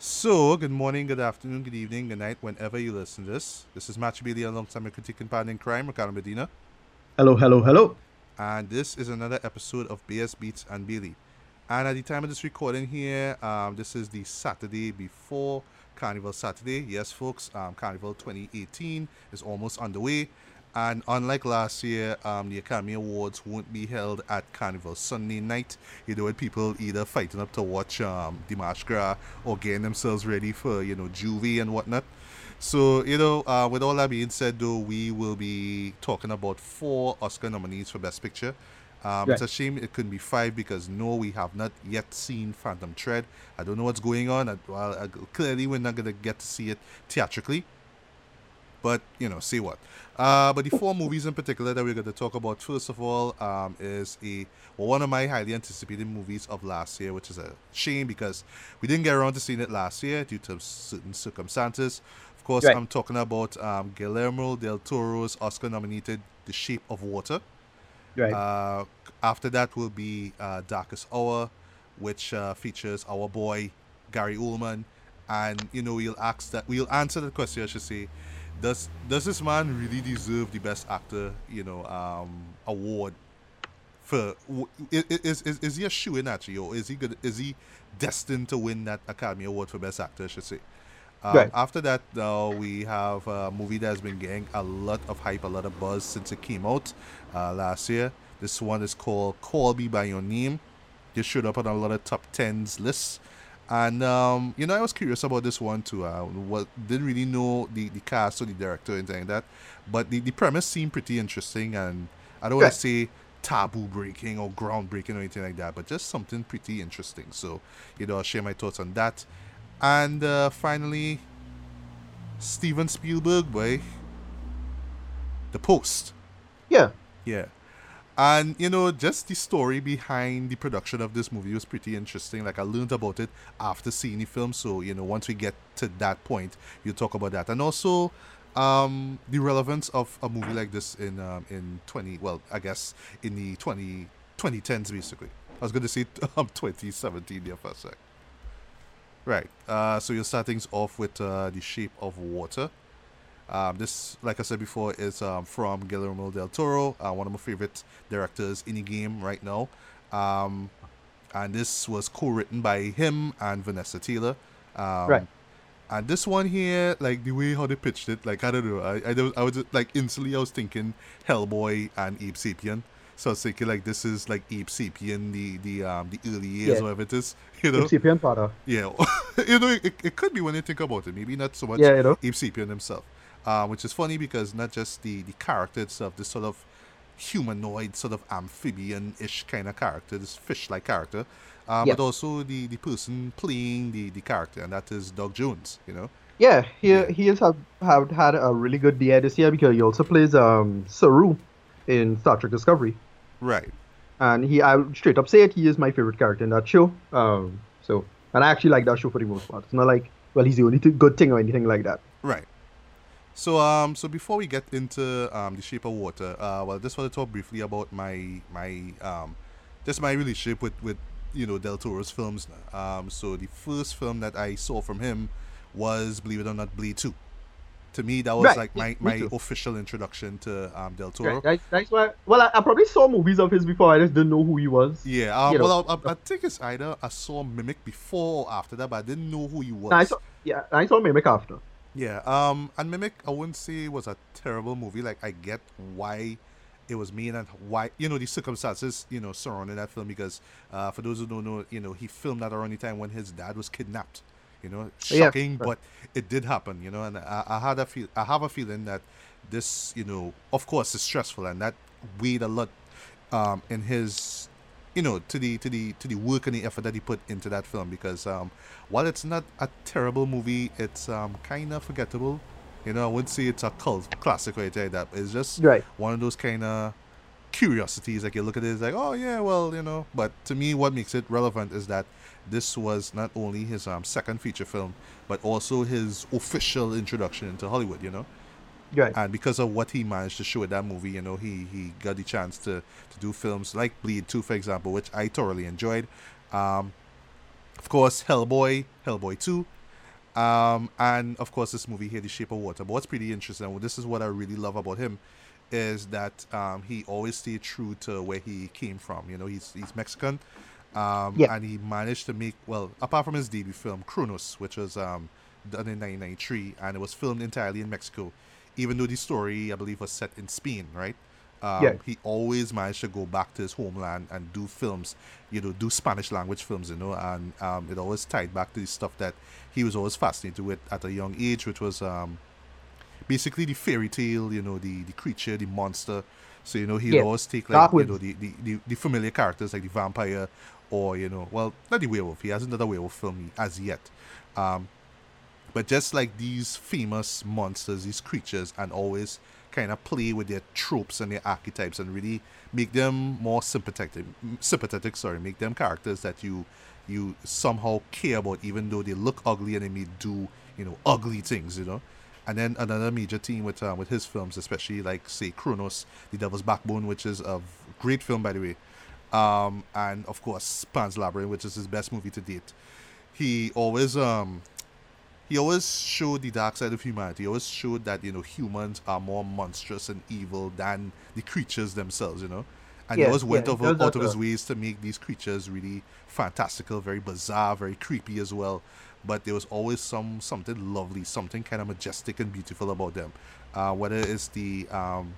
So, good morning, good afternoon, good evening, good night, whenever you listen to this. This is Match Bailey alongside my critique and in crime, Ricardo Medina. Hello, hello, hello. And this is another episode of BS Beats and Bailey. And at the time of this recording here, um, this is the Saturday before Carnival Saturday. Yes, folks, um, Carnival 2018 is almost underway. And unlike last year, um, the Academy Awards won't be held at Carnival Sunday night. You know, with people either fighting up to watch um, Dimanche Gras or getting themselves ready for, you know, J'ouvert and whatnot. So, you know, uh, with all that being said, though, we will be talking about four Oscar nominees for Best Picture. Um, It's a shame it couldn't be five because no, we have not yet seen Phantom Thread. I don't know what's going on. I, well, I, clearly, we're not going to get to see it theatrically. But, you know, see what. Uh, but the four movies in particular that we're going to talk about, first of all, um, is a well, one of my highly anticipated movies of last year, which is a shame because we didn't get around to seeing it last year due to certain circumstances. Of course, right. I'm talking about um, Guillermo del Toro's Oscar-nominated The Shape of Water. Right. Uh, after that will be uh, Darkest Hour, which uh, features our boy Gary Oldman, and you know we'll ask that we'll answer the question. I should say does does this man really deserve the best actor you know um award for is is, is he a shoe in actually or is he good is he destined to win that academy award for best actor i should say? Um, right. after that though we have a movie that's been getting a lot of hype a lot of buzz since it came out uh, last year. This one is called call me by your name. Just showed up on a lot of top 10s lists and um, you know, I was curious about this one too. I uh, didn't really know the, the cast or the director or anything like that, but the, the premise seemed pretty interesting. And I don't want to say taboo breaking or groundbreaking or anything like that, but just something pretty interesting. So you know, I'll share my thoughts on that. And uh, finally, Steven Spielberg, boy, The Post. Yeah. Yeah. And you know, just the story behind the production of this movie was pretty interesting. Like I learned about it after seeing the film. So you know, once we get to that point, you talk about that, and also um, the relevance of a movie like this in um, in twenty. Well, I guess in the 20, 2010s, basically. I was going to say um, 2017 there for a sec. Right. Uh, so you're starting off with uh, the shape of water. Um, this, like I said before, is um, from Guillermo del Toro, uh, one of my favorite directors in the game right now. Um, and this was co-written by him and Vanessa Taylor. Um, right. And this one here, like the way how they pitched it, like I don't know, I I, I was just, like instantly I was thinking Hellboy and Abe Sapien. So I was thinking like this is like Abe Sapien, the the um the early years, yeah. whatever it is, you know. Abe Sapien father. Yeah, you know, it, it could be when you think about it. Maybe not so much. Yeah, you know. Abe Sapien himself uh, which is funny because not just the, the character itself, this sort of humanoid, sort of amphibian ish kind of character, this fish like character, uh, but also the, the person playing the, the character, and that is Doug Jones, you know. Yeah, he yeah. he has have, have had a really good year this year because he also plays um Saru in Star Trek Discovery. Right. And he I'll straight up say it, he is my favorite character in that show. Um so and I actually like that show for the most part. It's not like well he's the only good thing or anything like that. Right. So um, so before we get into um, the shape of water, uh, well, I just want to talk briefly about my my um, just my relationship with with you know Del Toro's films. Um, so the first film that I saw from him was, believe it or not, Blade Two. To me, that was right. like my, my official introduction to um, Del Toro. Right. That's why. Well, I, I, probably saw movies of his before. I just didn't know who he was. Yeah. Um, well, I, I, I, think it's either I saw Mimic before or after that, but I didn't know who he was. I saw, yeah, I saw Mimic after. Yeah, um, and Mimic, I wouldn't say was a terrible movie. Like, I get why it was made and why, you know, the circumstances, you know, surrounding that film. Because, uh, for those who don't know, you know, he filmed that around the time when his dad was kidnapped. You know, shocking, yeah. but it did happen. You know, and I, I had a feel, I have a feeling that this, you know, of course, is stressful, and that weighed a lot um, in his you know to the to the to the work and the effort that he put into that film because um, while it's not a terrible movie, it's um, kind of forgettable. You know, I wouldn't say it's a cult classic right there. That it's just right. one of those kind of curiosities. Like you look at it, it's like, oh yeah, well, you know. But to me, what makes it relevant is that this was not only his um, second feature film, but also his official introduction into Hollywood. You know. Right. And because of what he managed to show in that movie, you know, he he got the chance to to do films like Blade Two, for example, which I thoroughly enjoyed. Um, of course, Hellboy, Hellboy Two, Um, and of course, this movie here, The Shape of Water. But what's pretty interesting, and this is what I really love about him, is that um, he always stayed true to where he came from. You know, he's he's Mexican, um, Yeah. and he managed to make well, apart from his debut film Kronos, which was um, done in 1993, and it was filmed entirely in Mexico, even though the story I believe was set in Spain, right? Um, Yeah. He always managed to go back to his homeland and do films, you know, do Spanish language films, you know, and um, it always tied back to the stuff that he was always fascinated with at a young age, which was um, basically the fairy tale, you know, the, the creature, the monster. So, you know, he'd Yeah. always take, like, Dark you know, the, the, the, the familiar characters like the vampire or, you know, well, not the werewolf. He hasn't done a werewolf film as yet. Um, but just like these famous monsters, these creatures, and always kind of play with their tropes and their archetypes and really make them more sympathetic. Sympathetic, sorry, make them characters that you you somehow care about, even though they look ugly and they may do you know ugly things, you know. And then another major theme with uh, with his films, especially like say Kronos, The Devil's Backbone, which is a great film by the way, um, and of course Pan's Labyrinth, which is his best movie to date. He always um he always showed the dark side of humanity. He always showed that you know humans are more monstrous and evil than the creatures themselves. You know, and he always went yeah, over, out of his ways to make these creatures really fantastical, very bizarre, very creepy as well. But there was always some something lovely, something kind of majestic and beautiful about them. Uh, whether it's the um,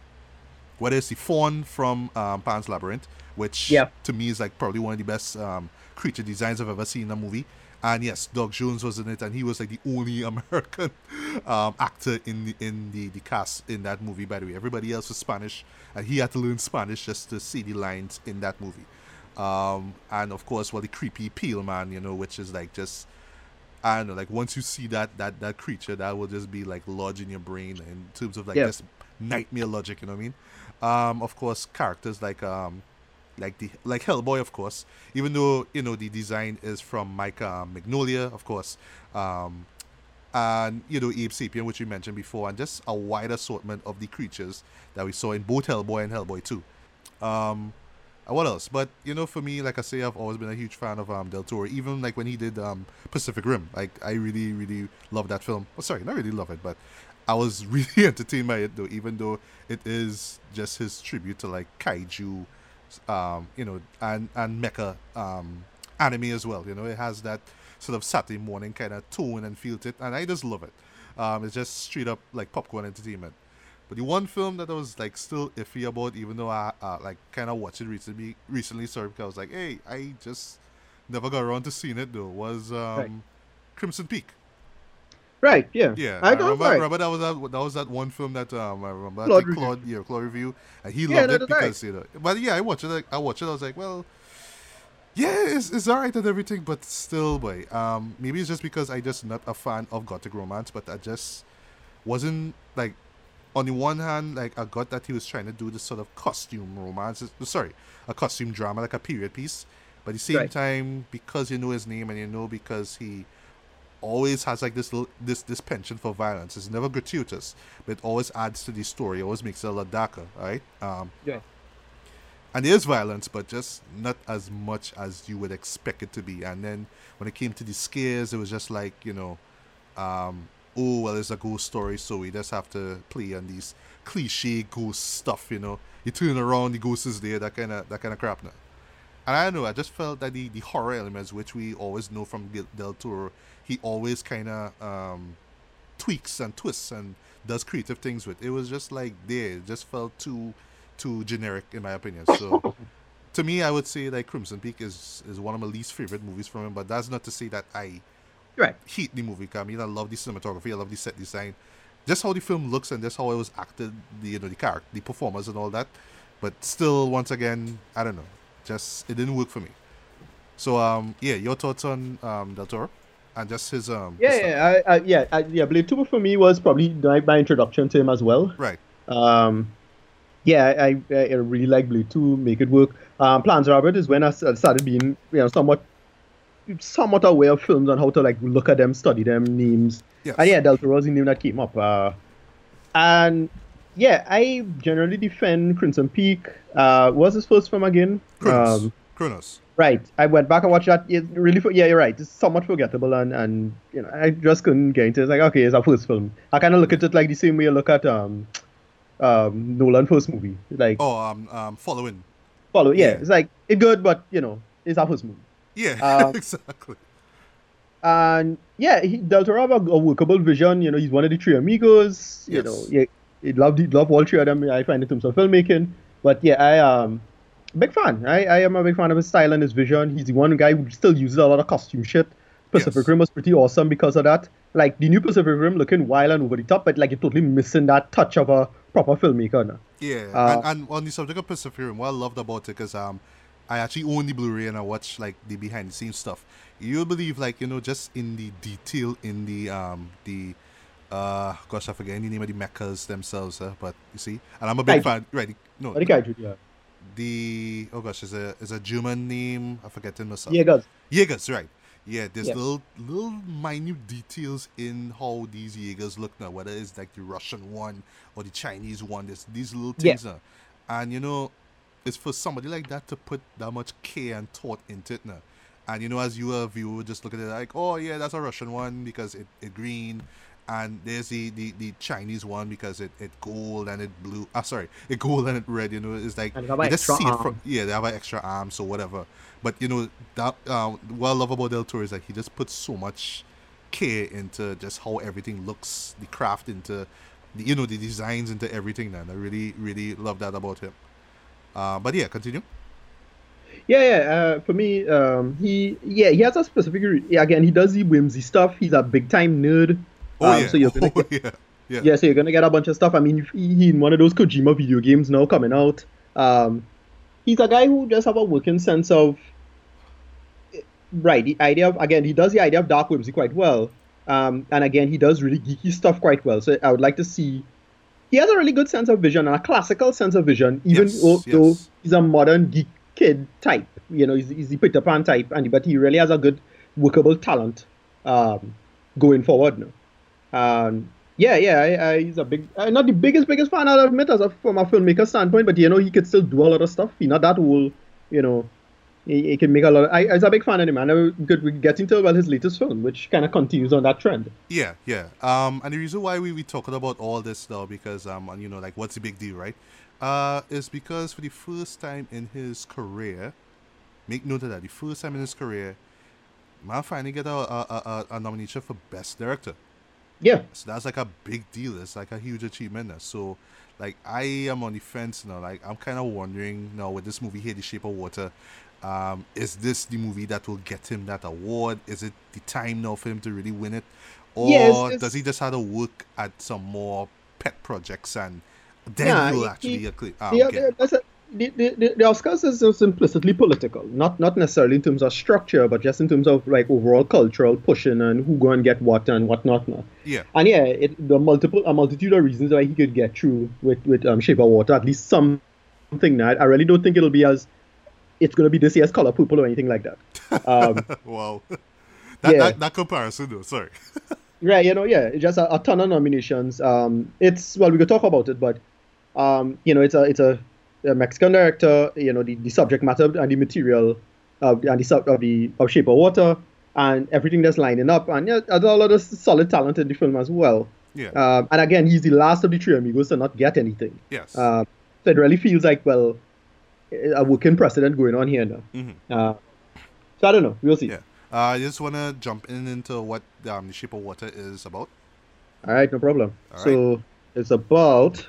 whether it's the fawn from um, Pan's Labyrinth, which to me is like probably one of the best um, creature designs I've ever seen in a movie. And yes, Doug Jones was in it, and he was like the only American um, actor in the in the, the cast in that movie. By the way, everybody else was Spanish, and he had to learn Spanish just to see the lines in that movie. Um, and of course, well, the creepy peel man, you know, which is like just I don't know, like once you see that that that creature, that will just be like lodged in your brain in terms of like Yeah. just nightmare logic. You know what I mean? Um, of course, characters like um, like the like Hellboy, of course. Even though you know the design is from Mike uh, Mignola, of course, um, and you know Abe Sapien, which we mentioned before, and just a wide assortment of the creatures that we saw in both Hellboy and Hellboy Two. Um, what else? But you know, for me, like I say, I've always been a huge fan of um, Del Toro. Even like when he did um, Pacific Rim, like I really, really love that film. Oh, sorry, not really love it, but I was really entertained by it though. Even though it is just his tribute to like kaiju, um, you know, and and mecha um, anime as well. You know, it has that sort of Saturday morning kind of tone and feel to it, and I just love it. Um, it's just straight up like popcorn entertainment. But the one film that I was like still iffy about, even though I uh, like kind of watched it recently, recently, sorry, because I was like, hey, I just never got around to seeing it though, was um, Right. Crimson Peak. Right, yeah. Yeah, I I remember, right. remember that was that, that was that one film that um I remember Claude I. Claude yeah Claude review and he Yeah, loved it is right. because you know but yeah I watched it like, I watched it I was like well yeah it's, it's alright and everything but still boy um maybe it's just because I just not a fan of gothic romance but I just wasn't like on the one hand like I got that he was trying to do this sort of costume romance sorry a costume drama like a period piece but at the same Right. time because you know his name and you know because he always has like this this this penchant for violence. It's never gratuitous, but it always adds to the story. It Always makes it a lot darker, right? Um, Yeah. and there's violence, but just not as much as you would expect it to be. And then when it came to the scares, it was just like you know, um, oh well, it's a ghost story, so we just have to play on these cliche ghost stuff. You know, you turn around, the ghost is there, that kind of that kind of crap. Now. And I don't know, I just felt that the, the horror elements, which we always know from Del- Del Toro, he always kind of um, tweaks and twists and does creative things with. It was just like there, it just felt too too generic in my opinion. So to me, I would say like Crimson Peak is is one of my least favorite movies from him. But that's not to say that I Right. hate the movie. I mean, I love the cinematography, I love the set design, just how the film looks and just how it was acted, the you know the character, the performers, and all that. But still, once again, I don't know, just it didn't work for me. So um, yeah, your thoughts on um Del Toro and just his um Yeah, yeah, I, I, yeah, I, yeah. Blade Two for me was probably my, my introduction to him as well. right, Um, yeah, I, I, I really like Blade Two. Make it work. Um, Plans Robert is when I started being, you know, somewhat, somewhat aware of films and how to like look at them, study them, names. yes, And yeah, Del Toro was name that came up. Uh, and yeah, I generally defend Crimson Peak. Uh, was his first film again? Um, Right. I went back and watched that. It really, yeah, you're right. It's somewhat forgettable, and and you know, I just couldn't get into it. It's like, okay, it's our first film. I kind of look at it like the same way you look at um, um, Nolan first movie. Like, Oh, um, um, following. follow, yeah, yeah. It's like it's good, but you know, it's our first movie. Yeah, Uh, exactly. And yeah, he, Del Toro have a, a workable vision. You know, he's one of the three amigos. You Yes. know, yeah, he loved he loved all three of them. I find in terms of filmmaking. But yeah, I um big fan. I, I am a big fan of his style and his vision. He's the one guy who still uses a lot of costume shit. Pacific Yes. Rim was pretty awesome because of that. Like the new Pacific Rim looking wild and over the top, but like you're totally missing that touch of a proper filmmaker. Now. Yeah, Uh, and, and on the subject of Pacific Rim, what I loved about it is um, I actually own the Blu-ray and I watch like the behind the scenes stuff. You'll believe like you know just in the detail in the um the uh gosh I forget the name of the mechas themselves, uh, but you see, and I'm a big Kaiju. fan. Right? No, I do, yeah. The oh gosh, is a is a German name. I forget it myself. Yeah, guys. Jaegers, right. Yeah, there's Yeah. little little minute details in how these Jaegers look now, whether it's like the Russian one or the Chinese one. There's these little Yeah. things now. And you know, it's for somebody like that to put that much care and thought into it now. And you know, as you a viewer, just look at it like, oh yeah, that's a Russian one because it, it green. And there's the, the, the Chinese one because it, it gold and it blue. Ah, sorry, it gold and it red. You know, it's like And it have an just extra see it arm. from yeah, they have an extra arms or whatever. But you know that uh, what I love about Del Toro is that he just puts so much care into just how everything looks, the craft into, the, you know, the designs into everything. And I really, really love that about him. Uh, but yeah, continue. Yeah, yeah. Uh, for me, um, he yeah he has a specific. Re- yeah, again, he does the whimsy stuff. He's a big time nerd. Oh Um, yeah, So you're gonna oh, get, yeah, yeah, yeah, so you're gonna get a bunch of stuff. I mean, he, in one of those Kojima video games now coming out. Um, he's a guy who just have a working sense of right the idea of again he does the idea of dark whimsy quite well. Um, and again he does really geeky stuff quite well. So I would like to see. He has a really good sense of vision and a classical sense of vision, even Yes, though, though he's a modern geek kid type. You know, he's, he's the Peter Pan type, and but he really has a good workable talent um, going forward now. Um, yeah, yeah, I, I, he's a big, uh, not the biggest, biggest fan, I'll admit, as a, from a filmmaker standpoint, but you know, he could still do a lot of stuff. He's not that old, you know. He, he can make a lot. Of, I, I was a big fan of him, and I could we get into well his latest film, which kind of continues on that trend. yeah, yeah. Um, and the reason why we we talking about all this now because um, and, you know, like what's the big deal, right? Uh, is because for the first time in his career, make note of that. The first time in his career, man finally get a a, a, a nomination for best director. Yeah, So that's like a big deal. It's like a huge achievement. now. So, like, I am on the fence now. Like, I'm kind of wondering now with this movie here, The Shape of Water, um, is this the movie that will get him that award? Is it the time now for him to really win it? Or Yeah, it's- it's- does he just have to work at some more pet projects and then Nah, he'll he- actually he- acclaim- um, Yeah, get- that's a, the, the, the Oscars is just implicitly political, not not necessarily in terms of structure, but just in terms of like overall cultural pushing and who go and get what and what not. Now. yeah, And yeah, it, the multiple a multitude of reasons why he could get through with with um, Shape of Water, at least something that I really don't think it'll be as it's going to be this year's Color Purple or anything like that. Um, wow. that, Yeah. that, that comparison, though, sorry. Right, you know, yeah, just a, a ton of nominations. Um, it's well, we could talk about it, but um, you know, it's a it's a, a Mexican director. You know, the, the subject matter and the material of and the sub of the of Shape of Water and everything that's lining up, and yeah, there's a lot of solid talent in the film as well. Yeah, Um, and again, he's the last of the three amigos to not get anything. yes. Uh, so it really feels like well, a working precedent going on here now. Mhm. Uh, so I don't know. We'll see. Yeah. Uh, I just want to jump in into what um, The Shape of Water is about. All right, no problem. All so it's about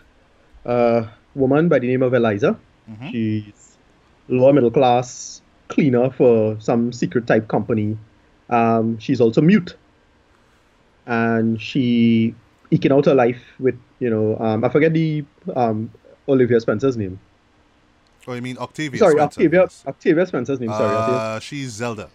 a woman by the name of Eliza. Mhm. She's lower middle class cleaner for some secret type company. Um, she's also mute, and she eking out her life with you know um, I forget the um, Olivia Spencer's name. Oh, you mean Octavia? sorry, Spencer, Octavia. Octavia Spencer's name. Sorry, Octavia. Uh, she's Zelda.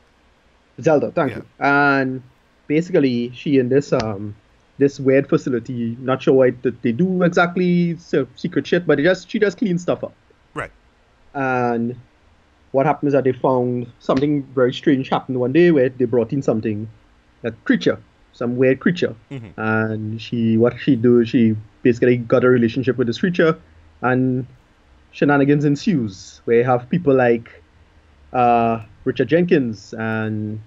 Zelda, thank Yeah. you. And basically, she in this um this weird facility, not sure what they do exactly, so secret shit, but just she just cleans stuff up. Right. And what happened is that they found something very strange happened one day where they brought in something, a creature, some weird creature, Mhm. and she what she do she basically got a relationship with this creature, and shenanigans ensues where you have people like uh, Richard Jenkins and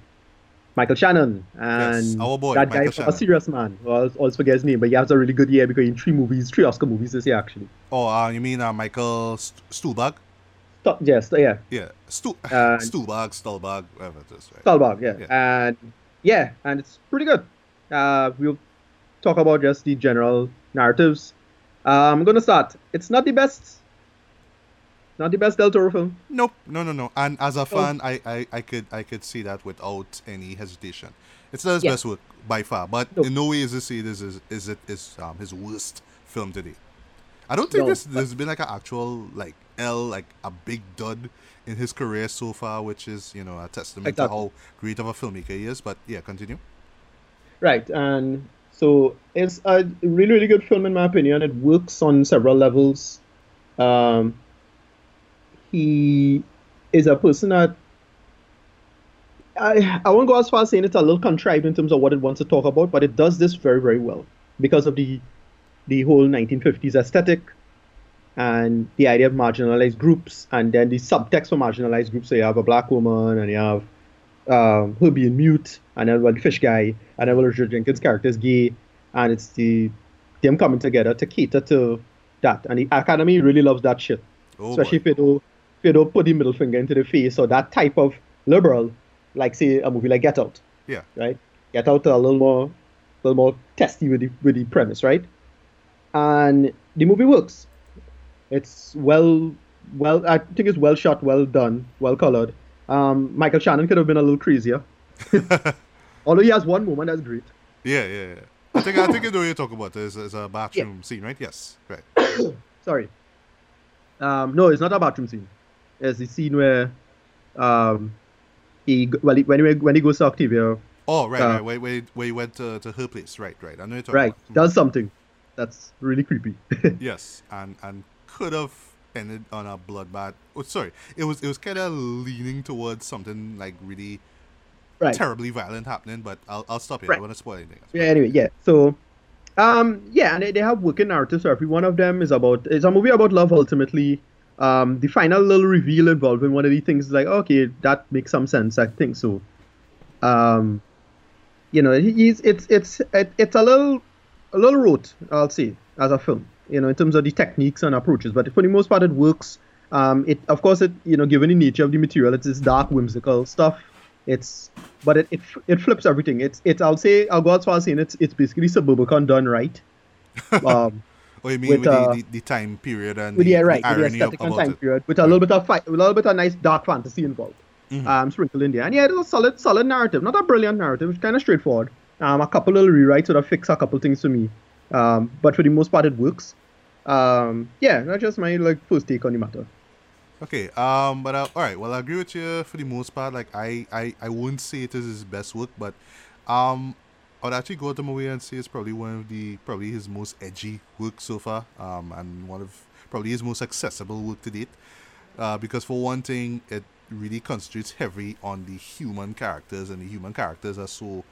Michael Shannon and Yes, our boy, that guy Michael from Shannon. A Serious Man. Well, I always forget his name, but he has a really good year because in three movies, three Oscar movies this year actually. Oh, uh, you mean uh, Michael St- Stuhlbarg? Stu- yes, yeah, Yeah, Stu- Uh, Stuhlbarg, Stuhlbarg, whatever it is, right? Yeah. Yeah. and yeah, and it's pretty good. Uh, we'll talk about just the general narratives. Uh, I'm gonna start. It's not the best. Not the best Del Toro film. Nope, no, no, no. And as a fan, I, I, I could, I could see that without any hesitation. It's not his Yeah. best work by far, but No. in no way is this is is is, is it is um his worst film today. I don't think No, this there's been like an actual like L like a big dud in his career so far, which is you know a testament Exactly. to how great of a filmmaker he is. But yeah, continue. Right, and so it's a really, really good film in my opinion. It works on several levels. Um, he is a person that I I won't go as far as saying it's a little contrived in terms of what it wants to talk about, but it does this very, very well because of the the whole 1950s aesthetic and the idea of marginalized groups, and then the subtext for marginalized groups. So you have a black woman, and you have um, her being mute, and then the fish guy, and then Richard Jenkins' character is gay, and it's the them coming together to cater to that. And the Academy really loves that shit, Oh, especially boy. if you if you don't put the middle finger into the face or that type of liberal, like say a movie like Get Out, yeah, right? Get Out a little more, a little more testy with the with the premise, right? And the movie works. It's well, well. I think it's well shot, well done, well colored. Um, Michael Shannon could have been a little crazier, although he has one moment that's great. yeah, yeah, yeah. I think I think you know what you're talking about. There's, there's a bathroom scene, right? Yes, right. Sorry. Um, no, it's not a bathroom scene. It's the scene where, um, he well he, when he when he goes to Octavia, Oh, right, Uh, right. Where, where, where you went to, to her place, right, right. I know you're talking right, about. does something that's really creepy. Yes, and and could have ended on a bloodbath. Oh, sorry, it was it was kind of leaning towards something like really right. terribly violent happening. But I'll I'll stop here. I Right. don't want to spoil anything. else. Yeah, anyway, yeah. So, um, yeah, and they, they have working narratives. So every one of them is about it's a movie about love ultimately. Um, the final little reveal involving one of the things is like, okay, that makes some sense. I think so. Um, you know, he's it's it's it, it's a little a little rote, I'll say, as a film. You know, in terms of the techniques and approaches, but for the most part, it works. Um, it of course it you know given the nature of the material, it's this dark whimsical stuff. It's but it, it it flips everything. It's it's I'll say I'll go as far as saying it's it's basically Suburbicon done right. Um, Oh, you mean with, with, uh, the, the, time period and with the, the right, the with the irony of, aesthetic and time it? period, with a little bit of fight, with a little bit of nice dark fantasy involved, Mhm. um, sprinkled in there. And yeah, it's a solid, solid narrative, not a brilliant narrative, it's kind of straightforward. Um, a couple little rewrites sort of fix a couple things for me, um, but for the most part, it works. Um, yeah, that's just my like first take on the matter. Okay, um, but uh, all right. Well, I agree with you for the most part. Like, I, I, I wouldn't say it is his best work, but um, I would actually go to the movie and say it's probably one of the probably his most edgy work so far. Um, and one of probably his most accessible work to date. Uh, because for one thing, it really concentrates heavy on the human characters, and the human characters are so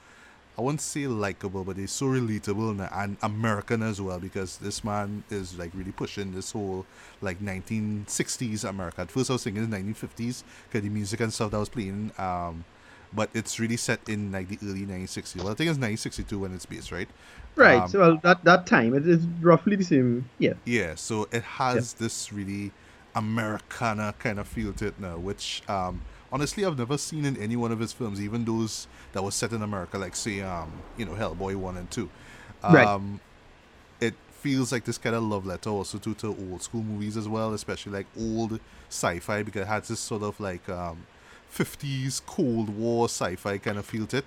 I wouldn't say likable, but they're so relatable and, and American as well because this man is like really pushing this whole like 1960s America. At first, I was thinking the 1950s because the music and stuff that was playing. Um, but it's really set in like the early 1960s. Well, I think it's 1962 when it's based, right? Right. Um, so well, that that time it is roughly the same. Yeah. Yeah, so it has this really Americana kind of feel to it now, which um, honestly I've never seen in any one of his films, even those that was set in America, like say um, you know Hellboy one and two. Um, Right. It feels like this kind of love letter also to, to old school movies as well, especially like old sci-fi because it has this sort of like um, 50s Cold War sci-fi kind of feel to it.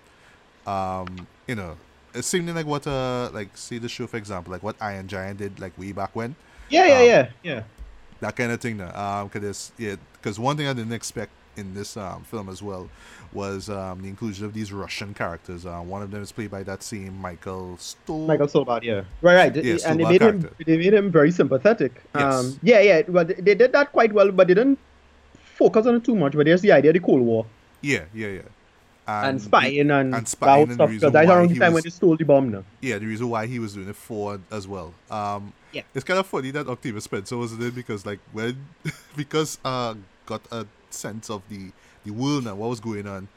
Um, you know, it's something like what uh like say the show for example, like what Iron Giant did like way back when Yeah. Yeah. Um, yeah. Yeah. that kind of thing now. Um, cause yeah, because one thing I didn't expect in this um, film as well was um, the inclusion of these Russian characters. Uh, one of them is played by that same Michael Stoll. Michael Solbad, yeah. Right, right. Yeah, and they made him they made him very sympathetic. Yes. Um yeah, yeah. But they- they did that quite well, but they didn't focus on it too much. But there's the idea of the Cold War Yeah, yeah, yeah. and, the- spying and, and spying and stuff. Because that's around the time was- when they stole the bomb now. yeah, the reason why he was doing it forward as well. Um, Yeah. it's kind of funny that Octavia Spencer was in it because, like, when because uh got a sense of the the world and what was going on.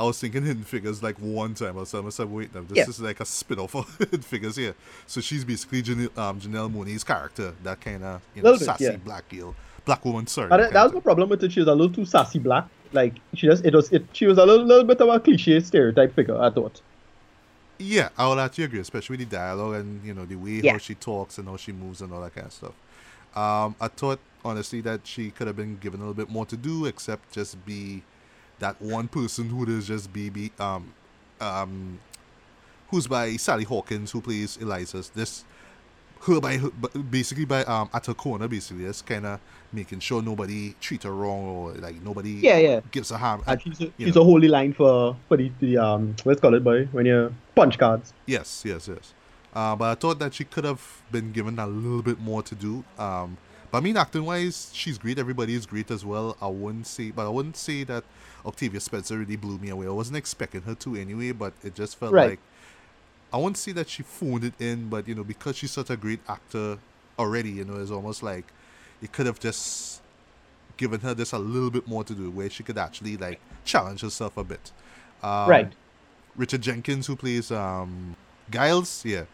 I was thinking Hidden Figures like one time. I was myself, wait, now this Yeah. is like a spin off of Hidden Figures here. So she's basically Janelle, um, Janelle Monáe's character, that kind of you know, sassy yeah. black girl, black woman. Sorry, And that that, that was of the problem with it. She was a little too sassy black. Like she just it was it. She was a little, little bit of a cliche stereotype figure. I thought. Yeah, I would actually agree, especially with the dialogue and you know the way Yeah. how she talks and how she moves and all that kind of stuff. Um, I thought honestly that she could have been given a little bit more to do, except just be that one person who does just be, be um um who's by Sally Hawkins who plays Eliza's this her by her, basically by um at her corner basically just kind of making sure nobody treat her wrong or like nobody Yeah, yeah. gives her harm. And she's a, she's know. a holy line for for the, the um let's call it by when you punch cards. Yes, yes, yes. Uh, but I thought that she could have been given a little bit more to do. Um, but I mean, acting wise, she's great. Everybody is great as well. I wouldn't say, but I wouldn't say that Octavia Spencer really blew me away. I wasn't expecting her to anyway, but it just felt Right. like I won't say that she phoned it in, but you know, because she's such a great actor already, you know, it's almost like it could have just given her just a little bit more to do, where she could actually like challenge herself a bit. Um, right. Richard Jenkins, who plays um, Giles, yeah,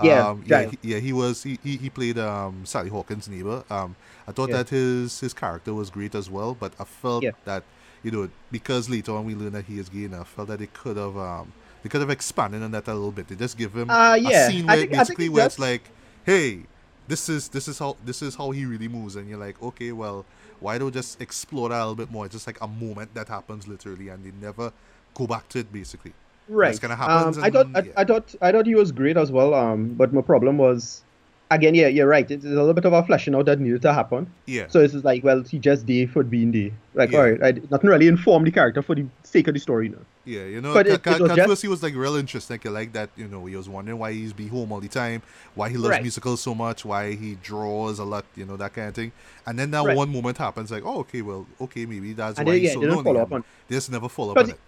Yeah, um, yeah, he, yeah, he was he, he, he played um, Sally Hawkins' neighbor. Um, I thought Yeah. that his his character was great as well, but I felt Yeah. that you know because later on we learned that he is gay, and I felt that they could have um they could have expanded on that a little bit. They just give him Uh, yeah, a scene where think- basically it where it's like, hey, this is this is how this is how he really moves, and you're like, okay, well, why don't just explore that a little bit more? It's just like a moment that happens literally, and they never go back to it basically. Right. happens Um, I thought and- I. I thought I thought he was great as well. Um, but my problem was, again, yeah, you're right. It's a little bit of a fleshing out that needed to happen. Yeah. So it's just like, well, he just day for being day. Like, Yeah. all right, I did nothing really inform the character for the sake of the story. No. Yeah, you know, But it- it was just- was like real interesting. I like that, you know, he was wondering why he's be home all the time, why he loves Right. musicals so much, why he draws a lot, you know, that kind of thing. And then that Right. one moment happens, like, oh, okay, well, okay, maybe that's And why he's yeah, so they lonely. follow up on- They just never follow up on it.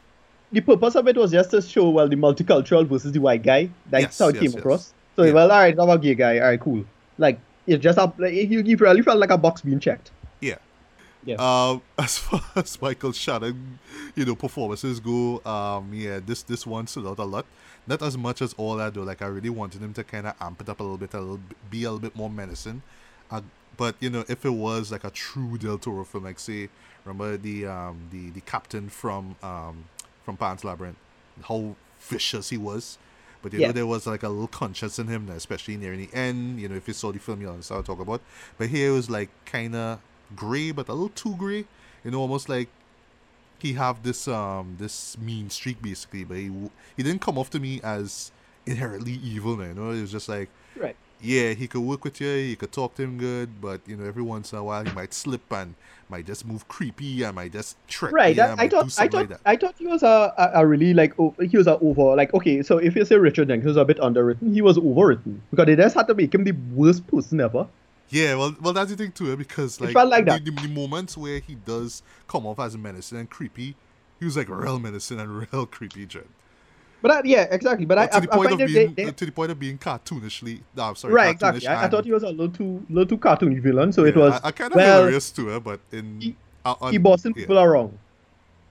The purpose of it was just to show, well, the multicultural versus the white guy. That's Yes, how it yes, came yes. across. So, Yeah. well, all right, I'm a gay guy. All right, cool. Like, it just, up- like, you, you felt like a box being checked. Yeah. Yeah. Um, as far as Michael Shannon, you know, performances go, um, yeah, this this one stood out a lot. Not as much as all that though. Like I really wanted him to kind of amp it up a little bit, a little be a little bit more menacing. Uh, but you know, if it was like a true Del Toro film, like say, remember the um the the captain from um from Pan's Labyrinth, how vicious he was. But you Yeah. know, there was like a little conscience in him, especially near the end. You know, if you saw the film, you'll understand what I talk about. But here it was like kind of gray, but a little too gray. You know, almost like he have this um this mean streak basically, but he he didn't come off to me as inherently evil. Man, you know, it was just like Right. Yeah, he could work with you, you could talk to him good, but you know, every once in a while he might slip and might just move creepy and might just trick Right. that- I thought I thought like. I thought he was a, a, a really like o- he was a over like okay so if you say Richard Jenkins was a bit underwritten he was overwritten because they just had to make him the worst person ever. Yeah, well, well, that's the thing too, eh, because like, felt like the, that. The, the moments where he does come off as menacing and creepy, he was like real menacing and real creepy, Jen. But I, yeah exactly. But I, to I, the I point find of being they, they, to the point of being cartoonishly. No, I'm sorry, right exactly. I, I thought he was a little too little too cartoony villain. So it was I, I kind of well hilarious too, eh, but in he- uh, on- he Boston yeah. people are wrong.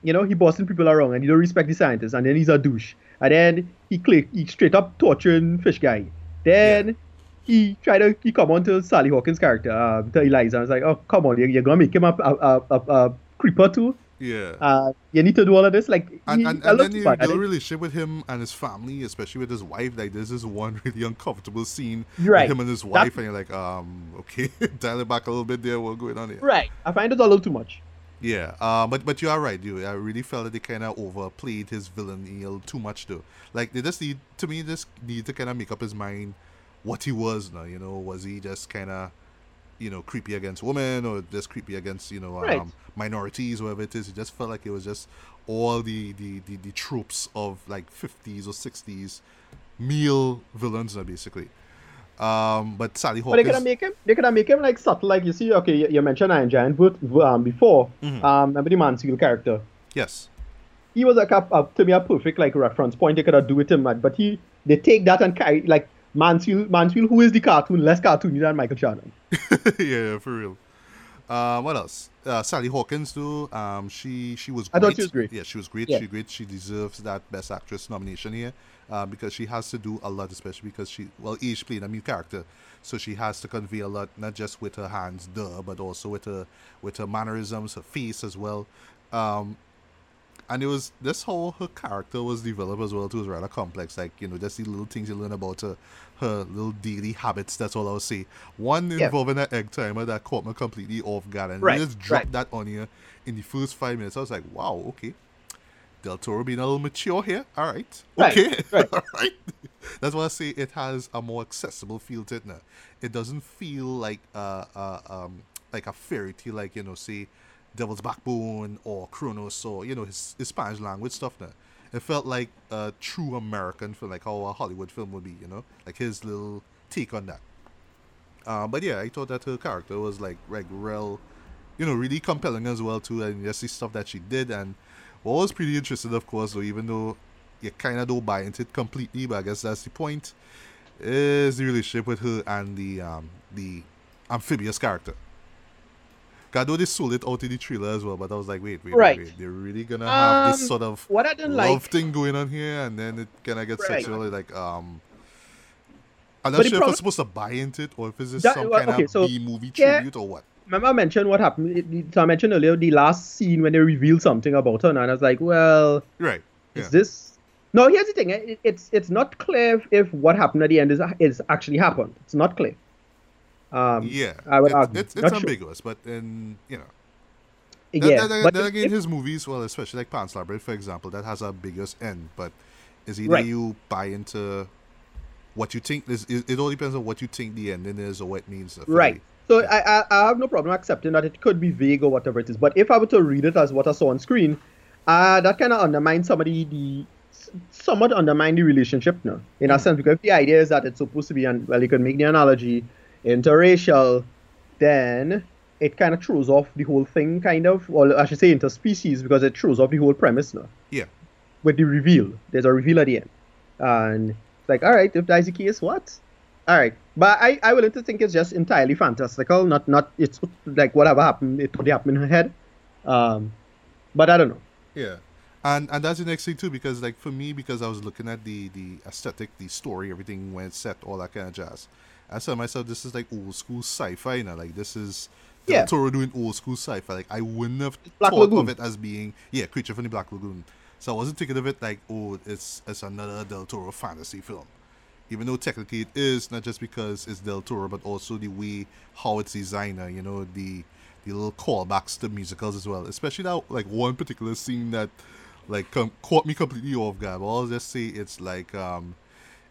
You know, he Boston people are wrong, and he don't respect the scientists, and then he's a douche, and then he click, he straight up torturing fish guy. Then he tried to he come on to Sally Hawkins' character, um, to Eliza. I was like, oh come on, you're, you're gonna make him a, a, a, a creeper too. Yeah. Uh, you need to do all of this, like and, he, and, I and then too the, bad at relationship with him and his family, especially with his wife, like there's this one really uncomfortable scene Right. with him and his wife, and you're like, um, okay, dial it back a little bit there. What's going on here? Right, I find it a little too much. Yeah, uh, but but you are right, dude. I really felt that they kind of overplayed his villainy a little too much, though. Like they just need to me, just need to kind of make up his mind what he was now. You know, was he just kind of, you know, creepy against women or just creepy against you know Right. um, minorities, whatever it is. It just felt like it was just all the the the, the tropes of like fifties or sixties male villains, now basically. Um, but Sally But they Hawkins. could make him. They could have make him like subtle, like you see. Okay, you, you mentioned Iron Giant but, um, before. Mhm. Um, remember the Mansfield character? yes. he was like a, a to me a perfect like reference point. They could have do it him. But he they take that and carry like Mansfield Mansfield, who is the cartoon less cartoony than Michael Shannon. yeah, for real. Um, what else? uh, Sally Hawkins too. Um, she she was. Great. I thought she was great. Yeah, she was great. Yeah. She great. She deserves that Best Actress nomination here, uh, because she has to do a lot, especially because she well, each playing a new character, so she has to convey a lot, not just with her hands, duh, but also with her with her mannerisms, her face as well. Um, and it was this whole her character was developed as well too was rather complex like you know just the little things you learn about her her little daily habits that's all i'll say one involving an egg timer that caught me completely off guard and Right, they just dropped right. that on you in the first five minutes i was like wow okay del toro being a little mature here all right Right, okay right. all right that's why i say it has a more accessible feel to it now it doesn't feel like uh, uh um like a fairy tale like you know say Devil's Backbone or Kronos or you know his, his Spanish language stuff now. It felt like a true American film, like how a Hollywood film would be, you know, like his little take on that. Uh, but yeah, I thought that her character was like like real, you know, really compelling as well too, and just the stuff that she did. And what was pretty interesting, of course, though, even though you kind of don't buy into it completely, but I guess that's the point, is the relationship with her and the um the amphibious character. God, though they sold it out in the trailer as well, but I was like, wait, wait, Right. wait, wait. They're really gonna have this Um, sort of What I didn't love like. thing going on here, and then it kind of gets Right. sexually like um. I'm not But sure if I'm supposed to buy into it or if it's just That- some well, kind okay, of so, B movie yeah. tribute or what. Remember I mentioned what happened. So I mentioned earlier the last scene when they revealed something about her, and I was like, well, Right. Yeah. is this? No, here's the thing. It, it's it's not clear if, if what happened at the end is is actually happened. It's not clear. Um, yeah. I would it's, argue. It's, it's Not sure. ambiguous, but then you know. Yeah, then, but then again, if- his movies, well, especially like Pan's Labyrinth, for example, that has a biggest end. But is either Right. you buy into what you think is, it, it all depends on what you think the ending is or what it means. Right. the- So I, I I have no problem accepting that it could be vague or whatever it is. But if I were to read it as what I saw on screen, uh, that kind of undermines somebody the somewhat undermine the relationship now in a Mhm. sense because if the idea is that it's supposed to be and well you can make the analogy interracial, then it kind of throws off the whole thing kind of or I should say interspecies because it throws off the whole premise now Yeah. with the reveal. There's a reveal at the end. And it's like, all right, if that's the case, what? All right. But I, I willing to think it's just entirely fantastical, not not it's like whatever happened, it could happened in her head. Um but I don't know. Yeah. And and that's the next thing too, because like for me, because I was looking at the the aesthetic, the story, everything when it's set, all that kind of jazz. I said to myself, this is like old school sci-fi, know, like this is Del Yeah. Toro doing old school sci-fi. Like I wouldn't have Black thought Lagoon. of it as being yeah, creature from the Black Lagoon. So I wasn't thinking of it like oh, it's it's another Del Toro fantasy film. Even though technically it is not just because it's Del Toro, but also the way how it's designed. uh, You know the the little callbacks to musicals as well. Especially that like one particular scene that like com- caught me completely off guard. But I'll just say it's like um,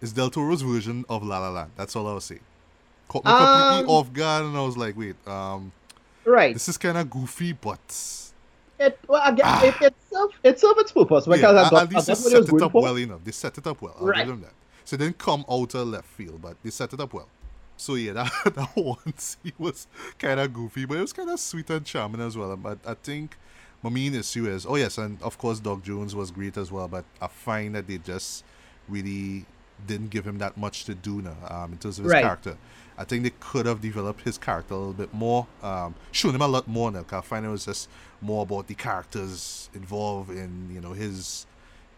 it's Del Toro's version of La La Land. That's all I'll say. Caught me completely Um, off guard, and I was like, wait, um, Right. this is kind of goofy, but It well again it, it served it served its purpose because yeah, got, at least I they got what it set it up for. well enough. They set it up well. I'll Right. give them that. So it didn't come out of left field, but they set it up well. So yeah, that that one scene was kind of goofy, but it was kind of sweet and charming as well. But I think my main issue is, oh yes, and of course Doug Jones was great as well. But I find that they just really didn't give him that much to do now um, in terms of his Right. character. I think they could have developed his character a little bit more, um, shown him a lot more now. 'cause I find it was just more about the characters involved in you know his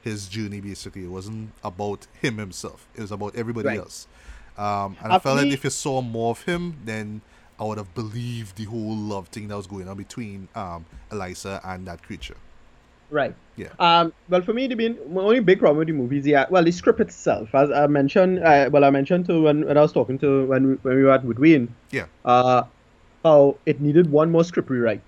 his journey. Basically, it wasn't about him himself. It was about everybody Right. else. Um, and I Uh, felt like if you saw more of him, then I would have believed the whole love thing that was going on between um, Eliza and that creature. Right. Yeah. Um. Well, for me, the my only big problem with the movie is yeah. Well, the script itself, as I mentioned, uh, well, I mentioned to when, when I was talking to when we, when we were at Wayne, Yeah. uh, how it needed one more script rewrite.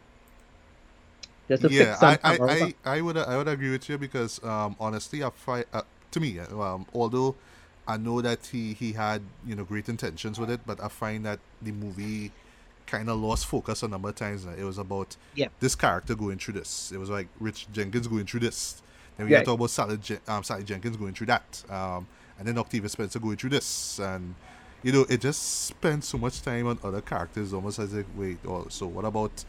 Just to yeah, fix I, I. I, I would I would agree with you because um, honestly, I find uh, to me, uh, um, although I know that he he had you know great intentions with it, but I find that the movie kind of lost focus a number of times. Now. It was about Yeah. this character going through this. It was like Rich Jenkins going through this. Then we Yeah. got to talk about Sally, Jen- um, Sally Jenkins going through that, um, and then Octavia Spencer going through this, and you know it just spent so much time on other characters, almost as if wait, oh, so what about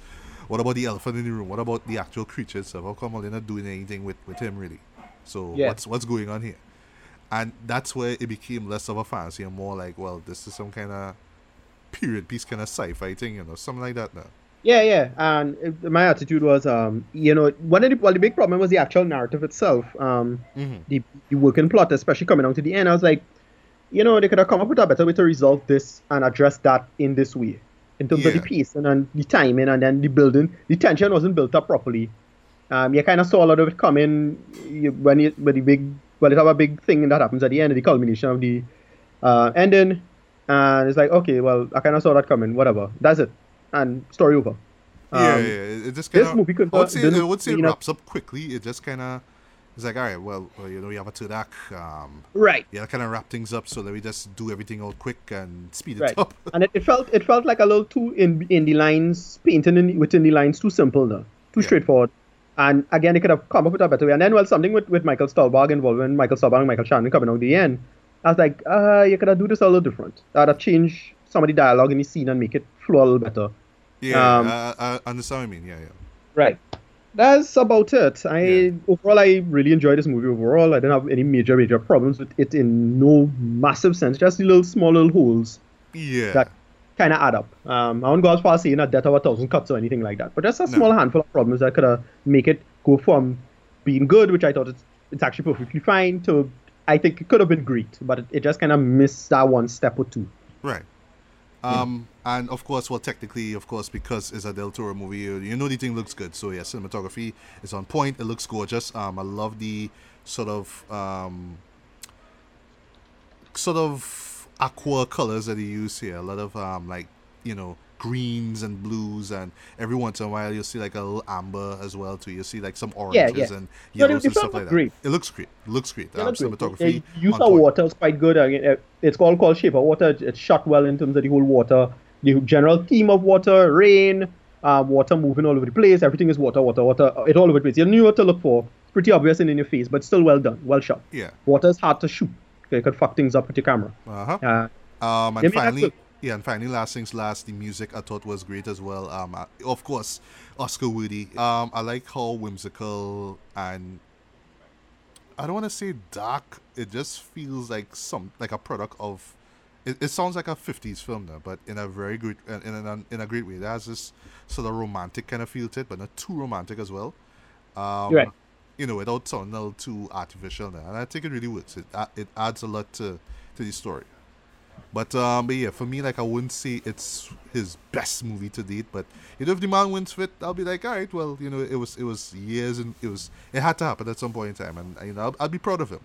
what about the elephant in the room? What about the actual creature itself? How come they're not doing anything with, with him really? So Yeah. what's what's going on here? And that's where it became less of a fantasy and more like, well, this is some kind of period piece kind of sci-fi thing, you know, something like that now. Yeah, yeah. And it, my attitude was, um, you know, one of the well, the big problem was the actual narrative itself. Um, Mhm. the, the working plot, especially coming down to the end. I was like, you know, they could have come up with a better way to resolve this and address that in this way, in terms of the piece and then the timing and then the building. The tension wasn't built up properly. Um, you kind of saw a lot of it coming you, when you when the big well, they have a big thing that happens at the end, the culmination of the uh, ending, and it's like, okay, well, I kind of saw that coming. Whatever, that's it, and story over. yeah, Um, yeah. It, it just this kind of. movie could I would say, I would say it wraps up quickly. It just kind of. It's like, all right, well, well, you know, we have a act. Um, Right. yeah, kind of wrap things up so that we just do everything all quick and speed it Right. up. and it, it felt it felt like a little too in in the lines painting in, within the lines too simple now too Yeah. straightforward and again it could have come up with a better way and then well something with, with Michael Stuhlbarg involving Michael Stuhlbarg and Michael Shannon coming out the end I was like uh you could have do this a little different uh, that change some of the dialogue in the scene and make it flow a little better Yeah, Um, I, I I understand what you mean. Yeah, yeah. right that's about it I Yeah. overall I really enjoyed this movie overall I didn't have any major major problems with it in no massive sense just the little small little holes Yeah. that kind of add up. Um, I won't go as far as saying a death of a thousand cuts or anything like that, but just a No. small handful of problems that could have make it go from being good, which I thought it's, it's actually perfectly fine, to I think it could have been great, but it, it just kind of missed that one step or two. Right. Um, and of course, well, technically, of course, because it's a Del Toro movie, you, you know the thing looks good. So yeah, cinematography is on point. It looks gorgeous. Um, I love the sort of um, sort of aqua colors that he used here. A lot of um, like you know greens and blues, and every once in a while you'll see like a little amber as well too. You'll see like some oranges yeah. and yellows and stuff like looked that. great. It looks great. It looks great. Yeah, um, great. cinematography. Uh, use of water is quite good. I mean, uh, it's called called shape of water. It- It's shot well in terms of the whole water, the general theme of water, rain, uh, water moving all over the place. Everything is water, water, water. uh, It all over the place. You knew what to look for. It's pretty obvious and in your face, but still well done, well shot. Yeah. Water is hard to shoot. You could fuck things up with your camera. Uh huh. Uh, Um, and Yeah, I mean, that's finally. Yeah, and finally, last things last, the music I thought was great as well. Um, uh, of course, Oscar Woody. Um, I like how whimsical and I don't want to say dark. It just feels like some like a product of. It, it sounds like a '50s film now, but in a very great in in a, in a great way. It has this sort of romantic kind of feel to it, but not too romantic as well. Um, right. You know, without sounding too artificial now, and I think it really works. It it adds a lot to to the story. But um, but yeah, for me, like I wouldn't say it's his best movie to date. But you know, if the man wins fit, I'll be like, all right, well, you know, it was it was years and it was it had to happen at some point in time, and you know, I'll, I'll be proud of him.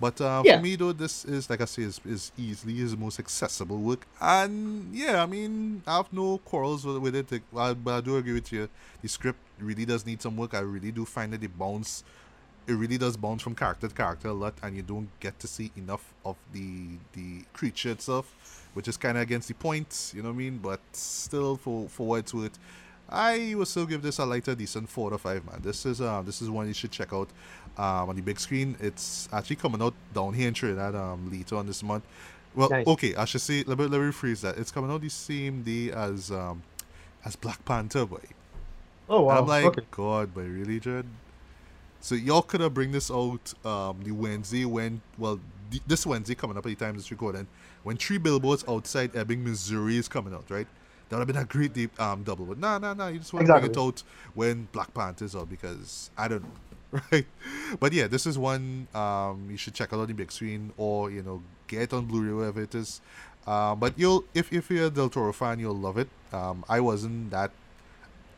But uh, Yeah. for me though, this is like I say, is, is easily his most accessible work, and yeah, I mean, I have no quarrels with, with it. I, but I do agree with you. The script really does need some work. I really do find that it bounce it really does bounce from character to character a lot, and you don't get to see enough of the the creature itself, which is kind of against the point. You know what I mean? But still, for for what it's worth, I will still give this a lighter, decent four to five. Man, this is uh this is one you should check out um, on the big screen. It's actually coming out down here in Trinidad um later on this month. Well, Nice. okay, I should say let me let me rephrase that. It's coming out the same day as um as Black Panther, boy. oh And I'm like, God, but really, Judd? So y'all could have bring this out um the Wednesday when well th- this Wednesday coming up at the time this recording when three billboards outside Ebbing, Missouri is coming out, right? That would have been a great deep um double. But nah nah nah, you just want to bring it out when Black Panther's out because I don't know. Right? But yeah, this is one um you should check out on the big screen or you know get on Blu-ray wherever it is. Um, but you'll if if you're a Del Toro fan, you'll love it. Um, I wasn't that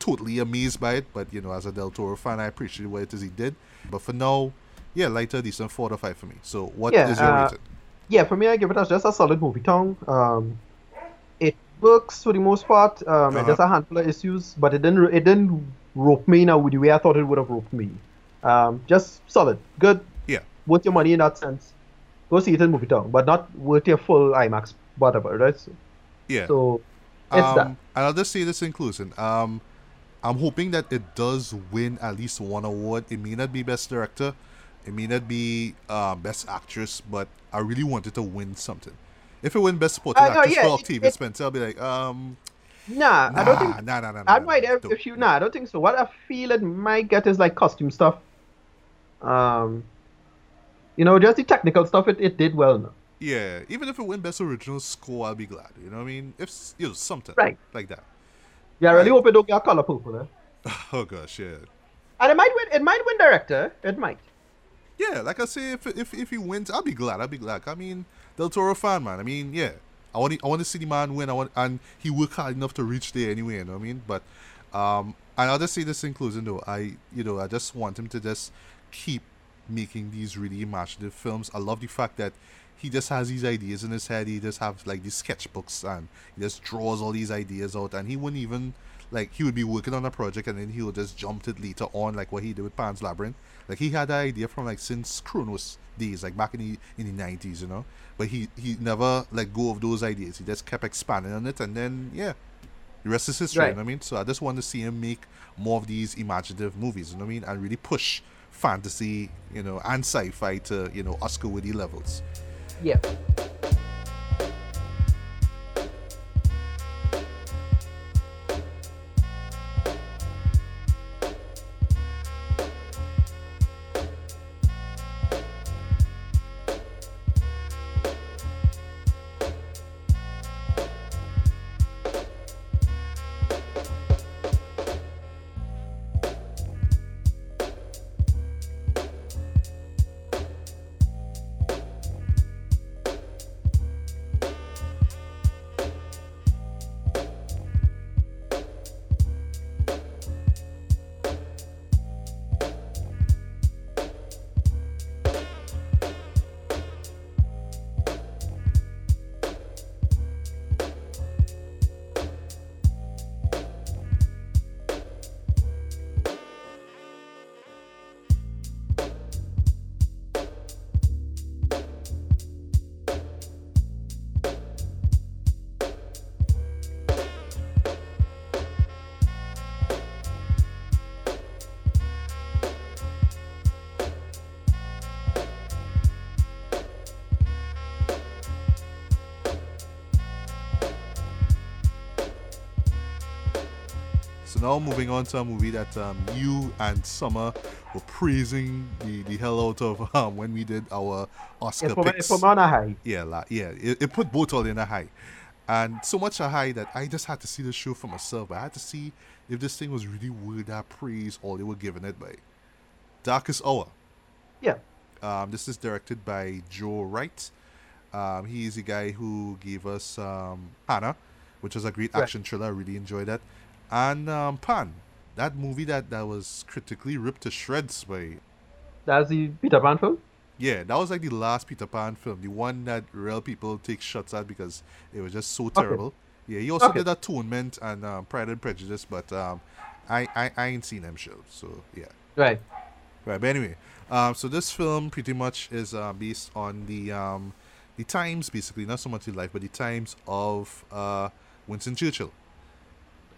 totally amazed by it, but you know, as a Del Toro fan, I appreciate what it is he did. But for now, yeah, lighter, decent, four to five for me. So, what is Yeah, your uh, rating? yeah, for me, I give it as just a solid movie tongue. Um, it works for the most part. Um, Uh-huh. just a handful of issues, but it didn't it didn't rope me in a the way I thought it would have roped me. Um, just solid, good, Yeah, worth your money in that sense. Go see it in movie tongue, but not worth your full IMAX whatever, right? So, yeah. so it's um, that. And I'll just say this in closing. Um, I'm hoping that it does win at least one award. It may not be best director, it may not be um, best actress, but I really wanted to win something. If it win best supporting Uh, no, actress yeah, for Octavia Spencer, I'll be like, um, Nah, nah, I don't think. nah, nah, nah, nah, I might have if you. Nah, I don't think so. What I feel it might get is like costume stuff. Um, you know, just the technical stuff. It, it did well. Now. Yeah, even if it win best original score, I'll be glad. You know what I mean? If you know something Right. like that. Yeah, I really hope it don't get a color purple. Eh? Oh gosh, yeah. And it might win. It might win director. It might. Yeah, like I say, if if if he wins, I'll be glad. I'll be glad. I mean, Del Toro fan, man. I mean, yeah, I want I want to see the man win. I want and he worked hard enough to reach there anyway. You know what I mean? But um, and I'll just say this in closing though. I you know I just want him to just keep making these really imaginative films. I love the fact that he just has these ideas in his head. He just have like these sketchbooks and he just draws all these ideas out. And he wouldn't even like he would be working on a project and then he would just jump to it later on, like what he did with Pan's Labyrinth. Like he had that idea from like since Cronos days, like back in the in the nineties, you know. But he he never let go of those ideas. He just kept expanding on it, and then yeah, the rest is history. Right. You know what I mean? So I just want to see him make more of these imaginative movies. You know what I mean? And really push fantasy, you know, and sci-fi to you know Oscar worthy levels. Yeah. Now moving on to a movie that um, you and Summer were praising the, the hell out of um, when we did our Oscar for, picks. for me on a high. Yeah, la, yeah. It, it put both all in a high. And so much a high that I just had to see the show for myself. I had to see if this thing was really worth that praise all they were giving it by. Darkest Hour. Yeah. Um, this is directed by Joe Wright. Um, he is the guy who gave us um, Hannah, which was a great Right. action thriller. I really enjoyed that. And um, Pan, that movie that, that was critically ripped to shreds by That's the Peter Pan film. yeah, that was like the last Peter Pan film, the one that real people take shots at because it was just so terrible. Yeah, he also Okay. did Atonement and um, Pride and Prejudice, but um, I, I I ain't seen them shows, so yeah. Right. Right, but anyway, um, so this film pretty much is uh, based on the um, the times, basically, not so much the life, but the times of uh, Winston Churchill.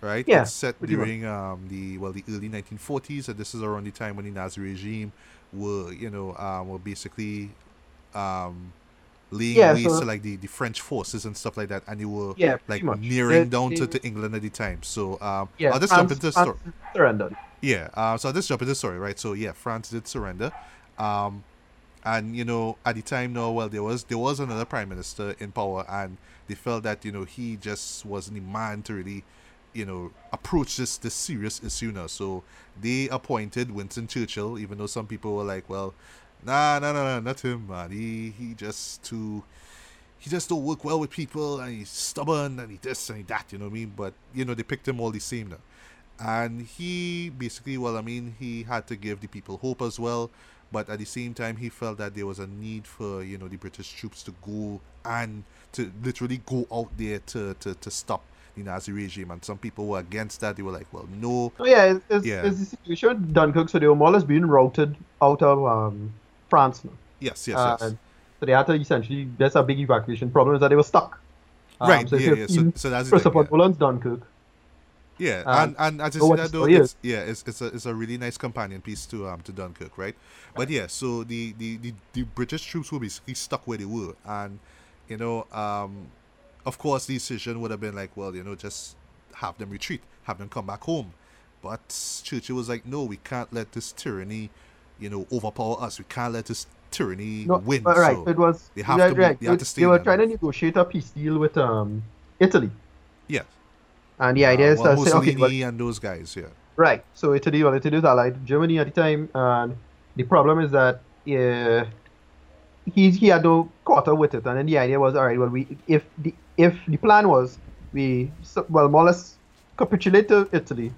Right, Yeah, it's set during um, the well the early 1940s, and this is around the time when the Nazi regime were you know um, were basically um, laying Yeah, waste so- to like the, the French forces and stuff like that, and they were Yeah, like nearing They- down to, to England at the time. So um, Yeah. I'll just France, jump into the story. France surrendered. Yeah, uh, so I'll just jump into the story, right? So yeah, France did surrender, um, and you know at the time now, well, there was there was another prime minister in power, and they felt that you know he just wasn't the man to really, you know, approach this this serious issue now. So they appointed Winston Churchill, even though some people were like, well, nah, nah, nah, nah, not him, man. He he just too. He just don't work well with people, and he's stubborn, and he this and he that. You know what I mean? But you know they picked him all the same now and he basically well i mean he had to give the people hope as well but at the same time he felt that there was a need for you know the british troops to go and to literally go out there to to, to stop the nazi regime and some people were against that they were like well no So yeah, it's, Yeah. it's the situation Dunkirk. So they were more or less being routed out of um, France now. yes yes Uh, yes So they had to essentially, there's a big evacuation problem is that they were stuck. Um, right so yeah yeah so, so that's Christopher thing, yeah. Nolan's Dunkirk. Yeah, Um, and and as I see that though, it's, yeah, it's it's a it's a really nice companion piece to um to Dunkirk, right? But yeah, so the the the, the British troops were basically stuck where they were, and you know, um, of course, the decision would have been like, well, you know, just have them retreat, have them come back home. But Churchill was like, no, we can't let this tyranny, you know, overpower us. We can't let this tyranny No, win. but right, so it was they have right, to- right. they have to stay they were trying to negotiate a peace deal with um Italy. yeah, And the idea Uh, is well, to say, okay, well, and those guys, yeah. right. So Italy, well, Italy was allied to Germany at the time, and the problem is that uh, he he had no quarter with it, and then the idea was, all right, well, we if the if the plan was we well more or less capitulate to Italy,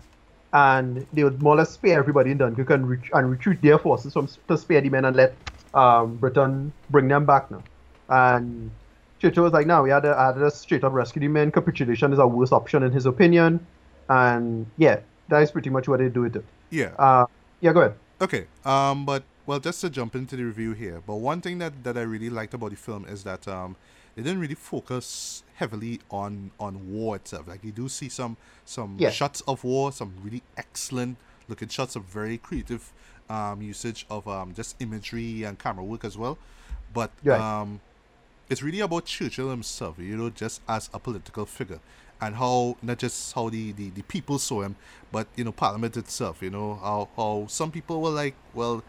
and they would more or less spare everybody in Dunkirk and, ret- and recruit their forces from to spare the men and let um, Britain bring them back now. And Churchill was like, no, we had to, had to straight up rescue the men. Capitulation is our worst option in his opinion. And yeah, that is pretty much what they do with it. Yeah. Uh, yeah, go ahead. Okay. Um, but well, just to jump into the review here, but one thing that, that I really liked about the film is that um, they didn't really focus heavily on on war itself. Like you do see some some Yeah. shots of war, some really excellent looking shots, of very creative um, usage of um, just imagery and camera work as well. But Right. um, it's really about Churchill himself, you know, just as a political figure. And how not just how the, the, the people saw him, but you know, Parliament itself, you know, how how some people were like, well,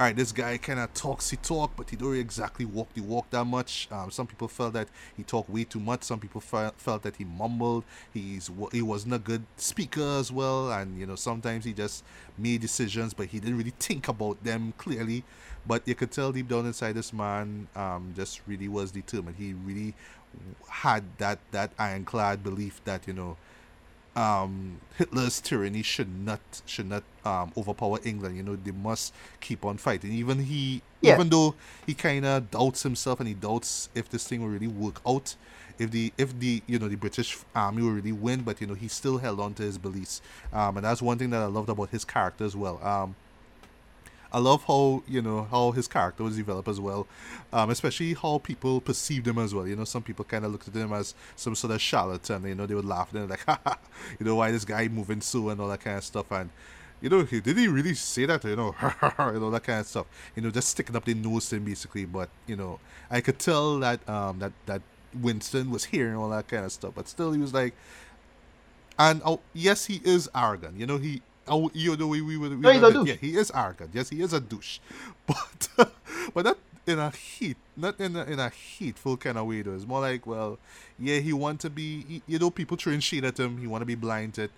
all right, this guy kind of talks he talk, but he don't really exactly walk the walk that much. Um, some people felt that he talked way too much. Some people felt, that he mumbled. He's he wasn't a good speaker as well, and you know sometimes he just made decisions, but he didn't really think about them clearly. But you could tell deep down inside this man um, just really was determined. He really had that that ironclad belief that you know um, Hitler's tyranny should not should not um, overpower England. You know they must keep on fighting. Even he, Yeah. even though he kind of doubts himself and he doubts if this thing will really work out, if the if the you know the British army will really win. But you know he still held on to his beliefs, um, and that's one thing that I loved about his character as well. Um, I love how you know how his character was developed as well, um, especially how people perceived him as well. You know, some people kind of looked at him as some sort of charlatan. You know, they would laugh and like, "Ha, you know, why this guy moving so and all that kind of stuff. And you know, he did he really say that? You know, you know that kind of stuff. You know, just sticking up their nose to him basically. But you know, I could tell that um that that Winston was hearing all that kind of stuff, but still he was like, and oh yes, he is arrogant. You know, he. Oh, you know, we, we, we, we No, he's a douche. yeah, he is arrogant. Yes, he is a douche, but but not in a heat, not in a, in a hateful kind of way. Though it's more like, well, yeah, he want to be. he- You know, people throwing shade at him. He want to be blinded,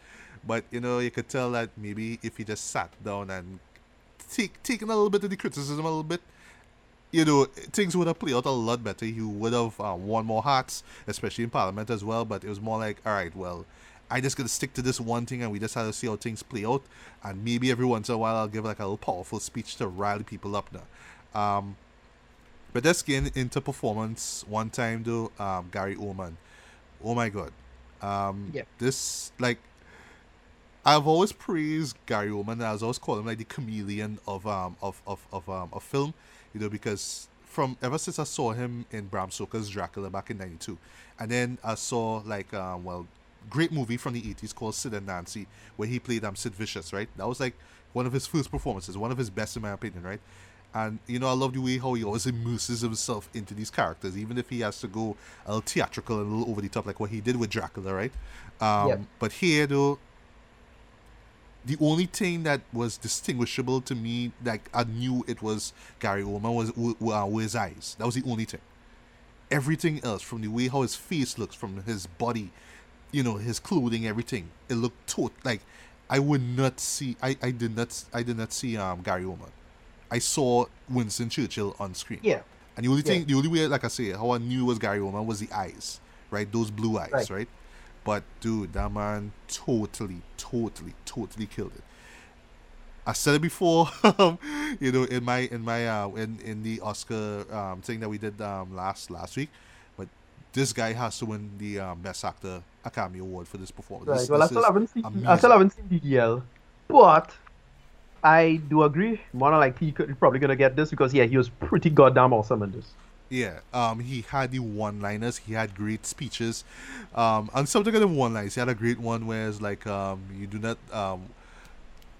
but you know, you could tell that maybe if he just sat down and take taken a little bit of the criticism a little bit, you know, things would have played out a lot better. He would have uh, won more hearts, especially in Parliament as well. But it was more like, all right, well, I just gonna stick to this one thing, and we just have to see how things play out. And maybe every once in a while, I'll give like a little powerful speech to rally people up now. Um, but let's get into performance one time though. Um, Gary Oldman, oh my god, um, Yeah. this like I've always praised Gary Oldman. I was always call him like the chameleon of um of of of um of film, you know, because from ever since I saw him in Bram Stoker's Dracula back in '92, and then I saw like um well, great movie from the '80s called Sid and Nancy, where he played um Sid Vicious, right? That was like one of his first performances, one of his best in my opinion, right? And you know, I love the way how he always immerses himself into these characters, even if he has to go a little theatrical and a little over the top, like what he did with Dracula, right? Um, Yep. But here, though, the only thing that was distinguishable to me, like I knew it was Gary Oldman, was uh, were his eyes. That was the only thing. Everything else, from the way how his face looks, from his body, you know, his clothing, everything, it looked tot like I would not see. I, I did not. I did not see um Gary Oldman. I saw Winston Churchill on screen. Yeah. And the only thing, Yeah. the only way, like I say, how I knew it was Gary Oldman was the eyes, right? Those blue eyes, right? Right. But dude, that man totally, totally, totally killed it. I said it before, you know, in my in my uh in in the Oscar um thing that we did um last last week, this guy has to win the um, best actor Academy Award for this performance. Right. This- well, I still haven't seen. I amazing. still haven't seen DDL, but I do agree. More than like he could probably gonna get this because yeah, he was pretty goddamn awesome in this. Yeah, um, he had the one-liners. He had great speeches. Um, and something of the one-liners. He had a great one where it's like, um, you do not, um,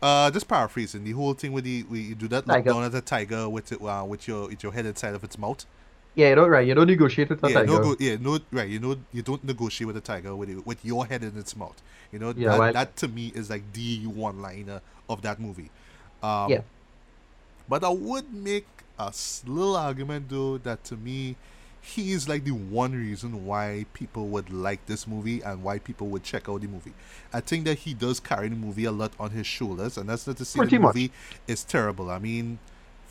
uh, just paraphrasing the whole thing with the, we you do not look Tiger. down at a tiger with it, uh, with your with your head inside of its mouth. Yeah, you don't right. You don't negotiate with the yeah, tiger. no, go, yeah, no, right. You know, you don't negotiate with a tiger with it, with your head in its mouth. You know, Yeah, that, well- that to me is like the one-liner of that movie. Um, Yeah. But I would make a little argument though that to me, he is like the one reason why people would like this movie and why people would check out the movie. I think that he does carry the movie a lot on his shoulders, and that's not to say Pretty the much. movie is terrible. I mean,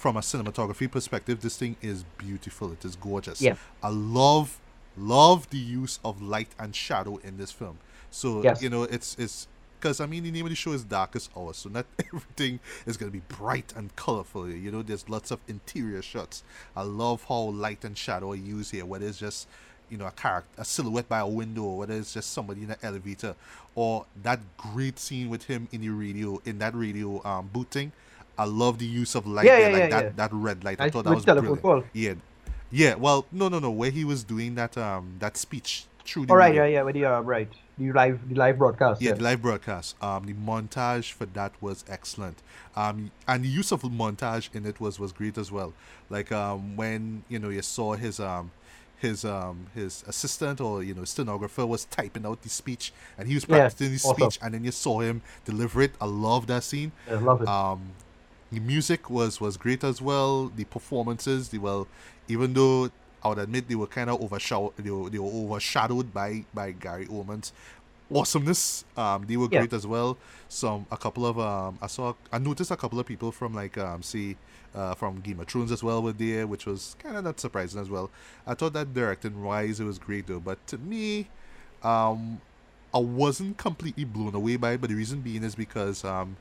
from a cinematography perspective, this thing is beautiful. It is gorgeous. Yeah. I love love the use of light and shadow in this film. So Yes. you know, it's it's because I mean the name of the show is Darkest Hour, so not everything is gonna be bright and colorful. You know, there's lots of interior shots. I love how light and shadow are used here, whether it's just you know a character, a silhouette by a window, or whether it's just somebody in an elevator, or that great scene with him in the radio in that radio um booting. I love the use of light Yeah, there, yeah, like yeah, that yeah. that red light. I, I- thought that was telephone brilliant. call. Yeah, yeah. Well, no, no, no. Where he was doing that um that speech through the All right, radio. yeah, yeah, with the uh, right, the live, the live broadcast. Yeah, the live broadcast. Um, the montage for that was excellent. Um, and the use of montage in it was was great as well. Like um, when you know you saw his um his um his assistant or you know stenographer was typing out the speech and he was Yeah, practicing the awesome. speech and then you saw him deliver it. I love that scene. I love it. Um, the music was was great as well. The performances, they well, even though I would admit they were kind of overshadowed, they were, they were overshadowed by by Gary Oldman's awesomeness. Um, they were Yeah. great as well. Some a couple of um, I saw I noticed a couple of people from like um, see. Uh, from Game of Thrones as well were there, which was kind of not surprising as well. I thought that directing wise it was great though, but to me, um, I wasn't completely blown away by it. But the reason being is because um,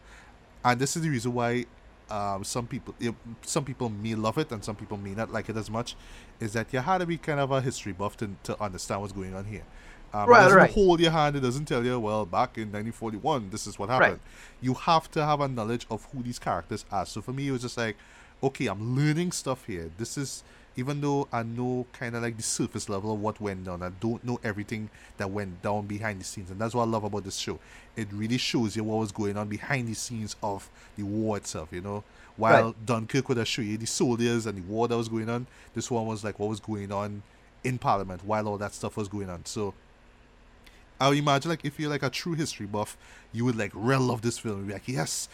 and this is the reason why um, some people eh, some people may love it and some people may not like it as much is that you had to be kind of a history buff to, to understand what's going on here. Um, Right, it doesn't right. hold your hand it doesn't tell you well back in 1941 this is what happened. You have to have a knowledge of who these characters are. So for me it was just like okay i'm learning stuff here. This is even though i know kind of like the surface level of what went down i don't know everything that went down behind the scenes and that's what i love about this show it really shows you what was going on behind the scenes of the war itself you know while Right. dunkirk would have shown you the soldiers and the war that was going on this one was like what was going on in parliament while all that stuff was going on so I would imagine like if you're like a true history buff, you would like real love this film. You'd be like, yes,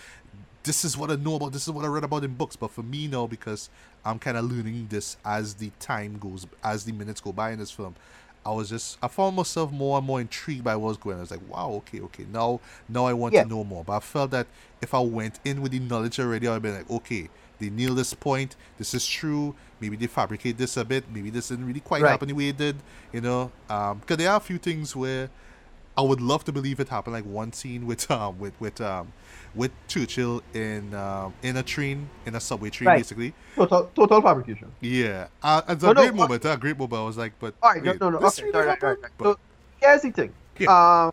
this is what I know about. This is what I read about in books. But for me now, because I'm kind of learning this as the time goes, as the minutes go by in this film, I was just I found myself more and more intrigued by what was going on. I was like, wow, okay, okay, now now I want Yeah. to know more. But I felt that if I went in with the knowledge already, I'd be like, okay, they nailed this point. This is true. Maybe they fabricate this a bit. Maybe this didn't really quite Right. happen the way it did. You know, um, because there are a few things where I would love to believe it happened. Like one scene with um with with um with Churchill in um in a train in a subway train Right. basically. Total, total fabrication. Yeah, uh, it's a No, no, great uh, moment. a great moment. I was like, but All right, no, wait, no, no. this Okay, really right, right, right, right. So here's the thing. Um,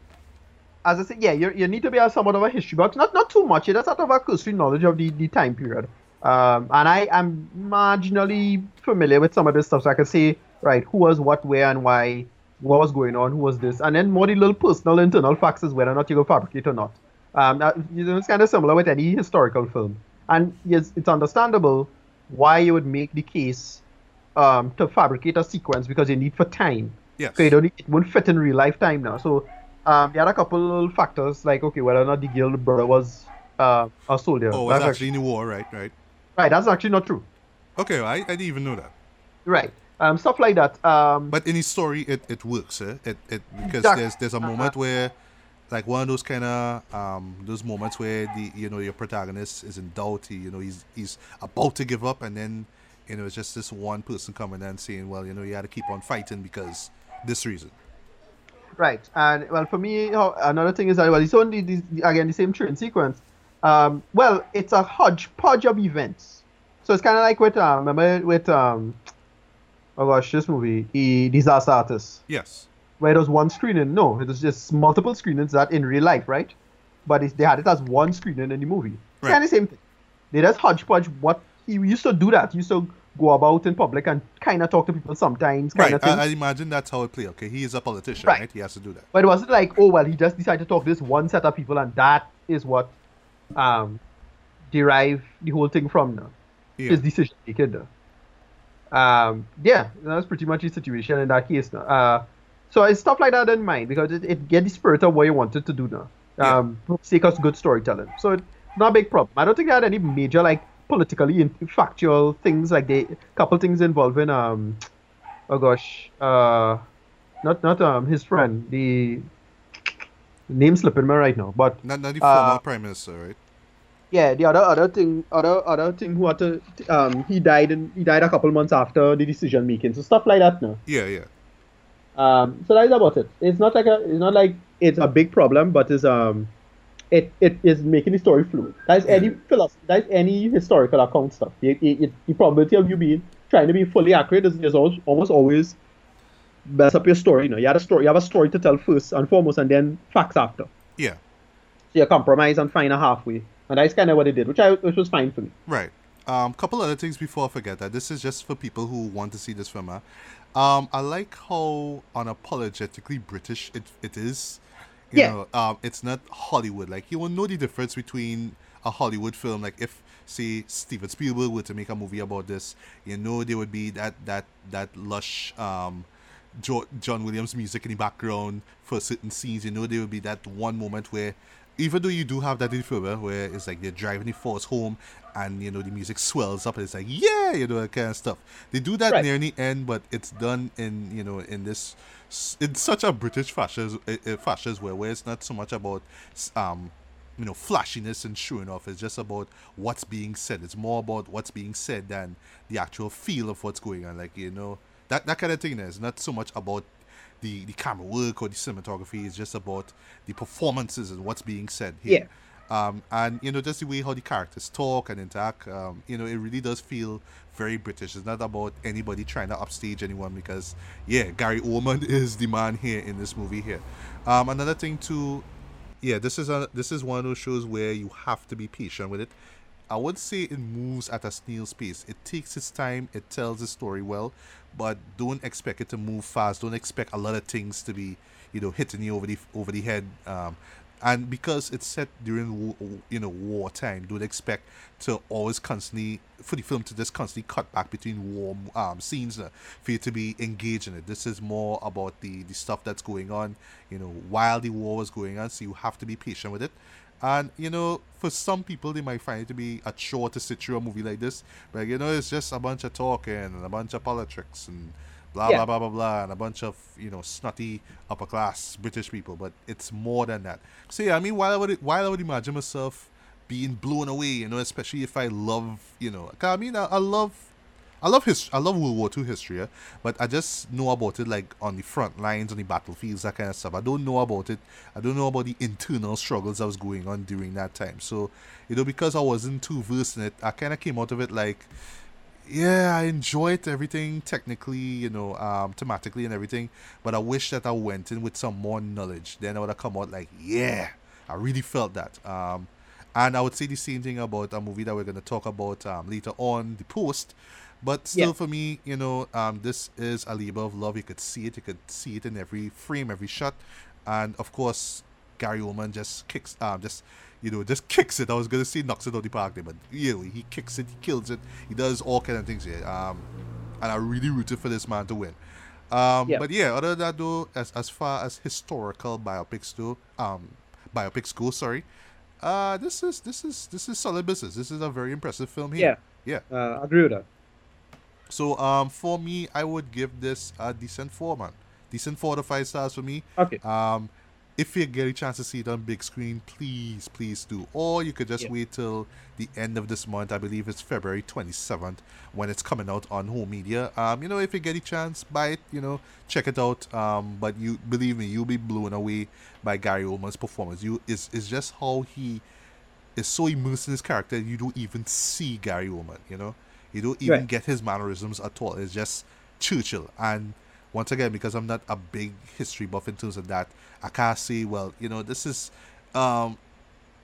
as I said, yeah, you, you need to be a somewhat of a history buff. Not not too much. Just have to have a cursory knowledge of the, the time period. Um, and I am marginally familiar with some of this stuff, so I can say, right, who was what, where, and why, what was going on, who was this, and then more the little personal internal facts is whether or not you go fabricate or not. Um, that, you know, it's kind of similar with any historical film, and yes, it's understandable why you would make the case um, to fabricate a sequence because you need for time. yes, Okay, it, only, it won't fit in real life time now. So um, there are a couple factors like okay, whether or not the girl brother was uh, a soldier. oh, That's actually in the war, right? Right. right. That's actually not true. Okay, I, I didn't even know that. Right. Um, stuff like that. Um, But in his story, it, it works, eh? It it because Exactly. there's there's a moment where, like one of those kind of um those moments where the you know your protagonist is in doubt. He, you know he's he's about to give up, and then you know it's just this one person coming and saying, well, you know you got to keep on fighting because this reason. Right, and well, for me, how- another thing is that well, it's only the, the- again the same train sequence. Um, well, it's a hodgepodge of events. So it's kind of like with um, remember with um, oh gosh, this movie, the Disaster Artist, Yes. where it was one screening. No, it was just multiple screenings that in real life, right? But it's, they had it as one screening in the movie. Right. kind of same thing. They just hodgepodge. What he used to do that. He used to go about in public and kind of talk to people sometimes, kind Right. of thing. I, I imagine that's how it played. Okay, he is a politician, Right. right? He has to do that. But it wasn't like, oh well, he just decided to talk to this one set of people, and that is what um derive the whole thing from now. Yeah. His decision making now. Um, yeah, that's pretty much the situation in that case. Uh, so it's stuff like that in mind because it, it get the spirit of what you wanted to do now. Yeah. Um, the sake of good storytelling. So it's not a big problem. I don't think they had any major like politically in- factual things like they couple things involving um oh gosh, uh, not not um his friend, the name slipping me right now, but Not, not the Uh, former prime minister, right? Yeah, the other other thing, other other thing who had to um he died and he died a couple months after the decision making, so stuff like that. No, Yeah, yeah. um, so that's about it. It's not like a, it's not like it's a big problem, but it's um, it it is making the story fluid. That's any philosophy, that's any historical account stuff. It, it, it, the probability of you being trying to be fully accurate is, is almost, almost always mess up your story. You know, you have a story, you have a story to tell first and foremost, and then facts after. Yeah. So you compromise and find a halfway, and that's kind of what they did, which I which was fine for me. Right. Um, couple other things before I forget that this is just for people who want to see this film. Huh? Um, I like how unapologetically British it, it is. You Yeah. know, um, it's not Hollywood. Like you will know the difference between a Hollywood film. Like if say Steven Spielberg were to make a movie about this, you know there would be that that that lush um jo- John Williams music in the background for certain scenes. You know, there would be that one moment where, even though you do have that in eh, where it's like they're driving the force home and, you know, the music swells up and it's like, yeah, you know, that kind of stuff. They do that Right. near the end, but it's done in, you know, in this, in such a British fashion, fashion as well, where it's not so much about, um, you know, flashiness and showing off. It's just about what's being said. It's more about what's being said than the actual feel of what's going on. Like, you know, that, that kind of thing. is not so much about the, the camera work or the cinematography. It's just about the performances and what's being said here. Um, and, you know, just the way how the characters talk and interact, um, you know, it really does feel very British. It's not about anybody trying to upstage anyone because, yeah, Gary Oldman is the man here in this movie here. Um, another thing, too, yeah, this is a this is one of those shows where you have to be patient with it. I would say it moves at a snail's pace. It takes its time. It tells the story well, but don't expect it to move fast. Don't expect a lot of things to be, you know, hitting you over the over the head. Um, and because it's set during you know wartime, don't expect to always constantly for the film to just constantly cut back between war um, scenes uh, for you to be engaged in it. This is more about the the stuff that's going on, you know, while the war was going on. So you have to be patient with it. And you know, for some people, they might find it to be a chore to sit through a movie like this. But you know, it's just a bunch of talking and a bunch of politics and blah Yeah. blah blah blah blah, and a bunch of you know snotty upper class British people. But it's more than that. So yeah, I mean, while I would while I would imagine myself being blown away, you know, especially if I love, you know, 'cause I mean, I, I love I love his I love World War II history, yeah, but I just know about it like on the front lines, on the battlefields, that kind of stuff. I don't know about it. I don't know about the internal struggles that was going on during that time. So, you know, because I wasn't too versed in it, I kind of came out of it like, yeah, I enjoyed everything technically, you know, um, thematically and everything, but I wish that I went in with some more knowledge. Then I would have come out like, yeah, I really felt that. Um, and I would say the same thing about a movie that we're going to talk about um, later on, The Post. But still, Yeah. for me, you know, um, this is a labor of love. You could see it. You could see it in every frame, every shot, and of course, Gary Oldman just kicks, um, just you know, just kicks it. I was gonna say knocks it out the park there, but know, he kicks it, he kills it, he does all kind of things here. Um, and I really rooted for this man to win. Um, Yeah. but yeah, other than that though, as as far as historical biopics do, um, biopics go, sorry, uh, this is this is this is solid business. This is a very impressive film here. Yeah. Uh, I agree with that. So um, for me, I would give this a decent four, man. Decent four to five stars for me. Okay. Um, if you get a chance to see it on big screen, please, please do. Or you could just Yeah. wait till the end of this month. I believe it's February 27th when it's coming out on home media. Um, you know, if you get a chance, buy it. You know, check it out. Um, but you believe me, you'll be blown away by Gary Oldman's performance. You is is just how he is so immersed in his character. You don't even see Gary Oldman. You know, you don't even Right. get his mannerisms at all. It's just Churchill. And once again, because I'm not a big history buff in terms of that, I can't say, well, you know, this is, um,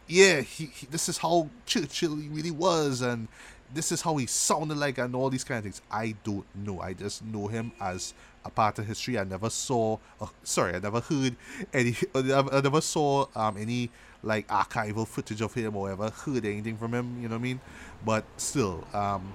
yeah, he, he this is how Churchill really was, and this is how he sounded like, and all these kind of things. I don't know. I just know him as a part of history. I never saw, uh, sorry, I never heard any, I never I never saw um any like archival footage of him or ever heard anything from him. You know what I mean? But still, um,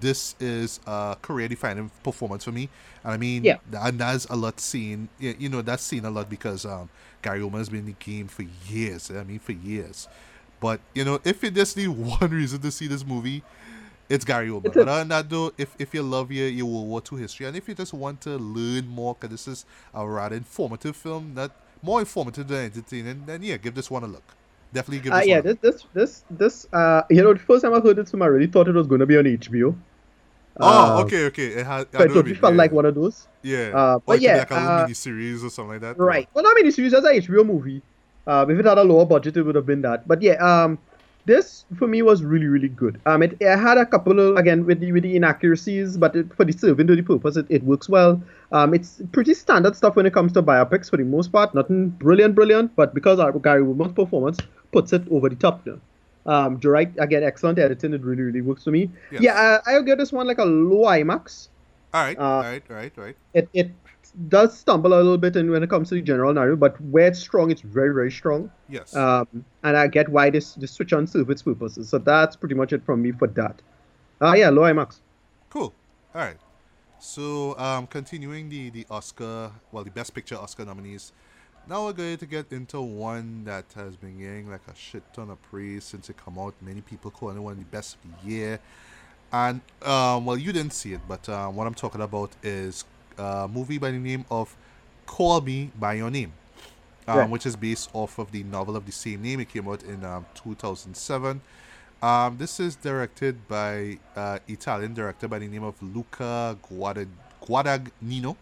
this is a career defining performance for me. And I mean, Yeah. and that's a lot seen, you know, that's seen a lot because um, Gary Oldman has been in the game for years. I mean, for years. But, you know, if you just need one reason to see this movie, It's Gary Oldman. But other than that, though, if, if you love your, your World War II history and if you just want to learn more, because this is a rather informative film, that more informative than entertaining, then yeah, give this one a look. Definitely give Uh, this yeah, one a this this this this uh, you know, the first time I heard this film, I really thought it was going to be on HBO. Oh, Uh, okay, okay. It has, So it felt like one of those. Yeah. uh, or but it could be yeah, like a little uh, mini series or something like that. Right. Well, not mean, it's used as a HBO movie. Um, if it had a lower budget, it would have been that. But yeah, um, this for me was really, really good. Um, it, it had a couple of again with the with the inaccuracies, but it, for the serving to the purpose, it, it works well. Um, it's pretty standard stuff when it comes to biopics for the most part. Nothing brilliant, brilliant, but because our Gary Oldman's performance puts it over the top now. Um, direct again, excellent editing. It really, really works for me. Yes. Yeah, uh, I'll give this one like a low IMAX All right, uh, all right, all right, all right. it it does stumble a little bit in when it comes to the general narrative, but where it's strong, it's very very strong. Yes. Um, and I get why this this switch on serve its purposes. So that's pretty much it from me for that. Ah, yeah, low IMAX. Cool. All right. So, um, continuing the the Oscar, well, the Best Picture Oscar nominees. Now we're going to get into one that has been getting like a shit ton of praise since it come out. Many people calling it one of the best of the year. And um, well, you didn't see it, but um, what I'm talking about is a movie by the name of Call Me by Your Name, um, which is based off of the novel of the same name. It came out in um, 2007. Um, this is directed by uh, Italian director by the name of Luca Guada- Guadagnino.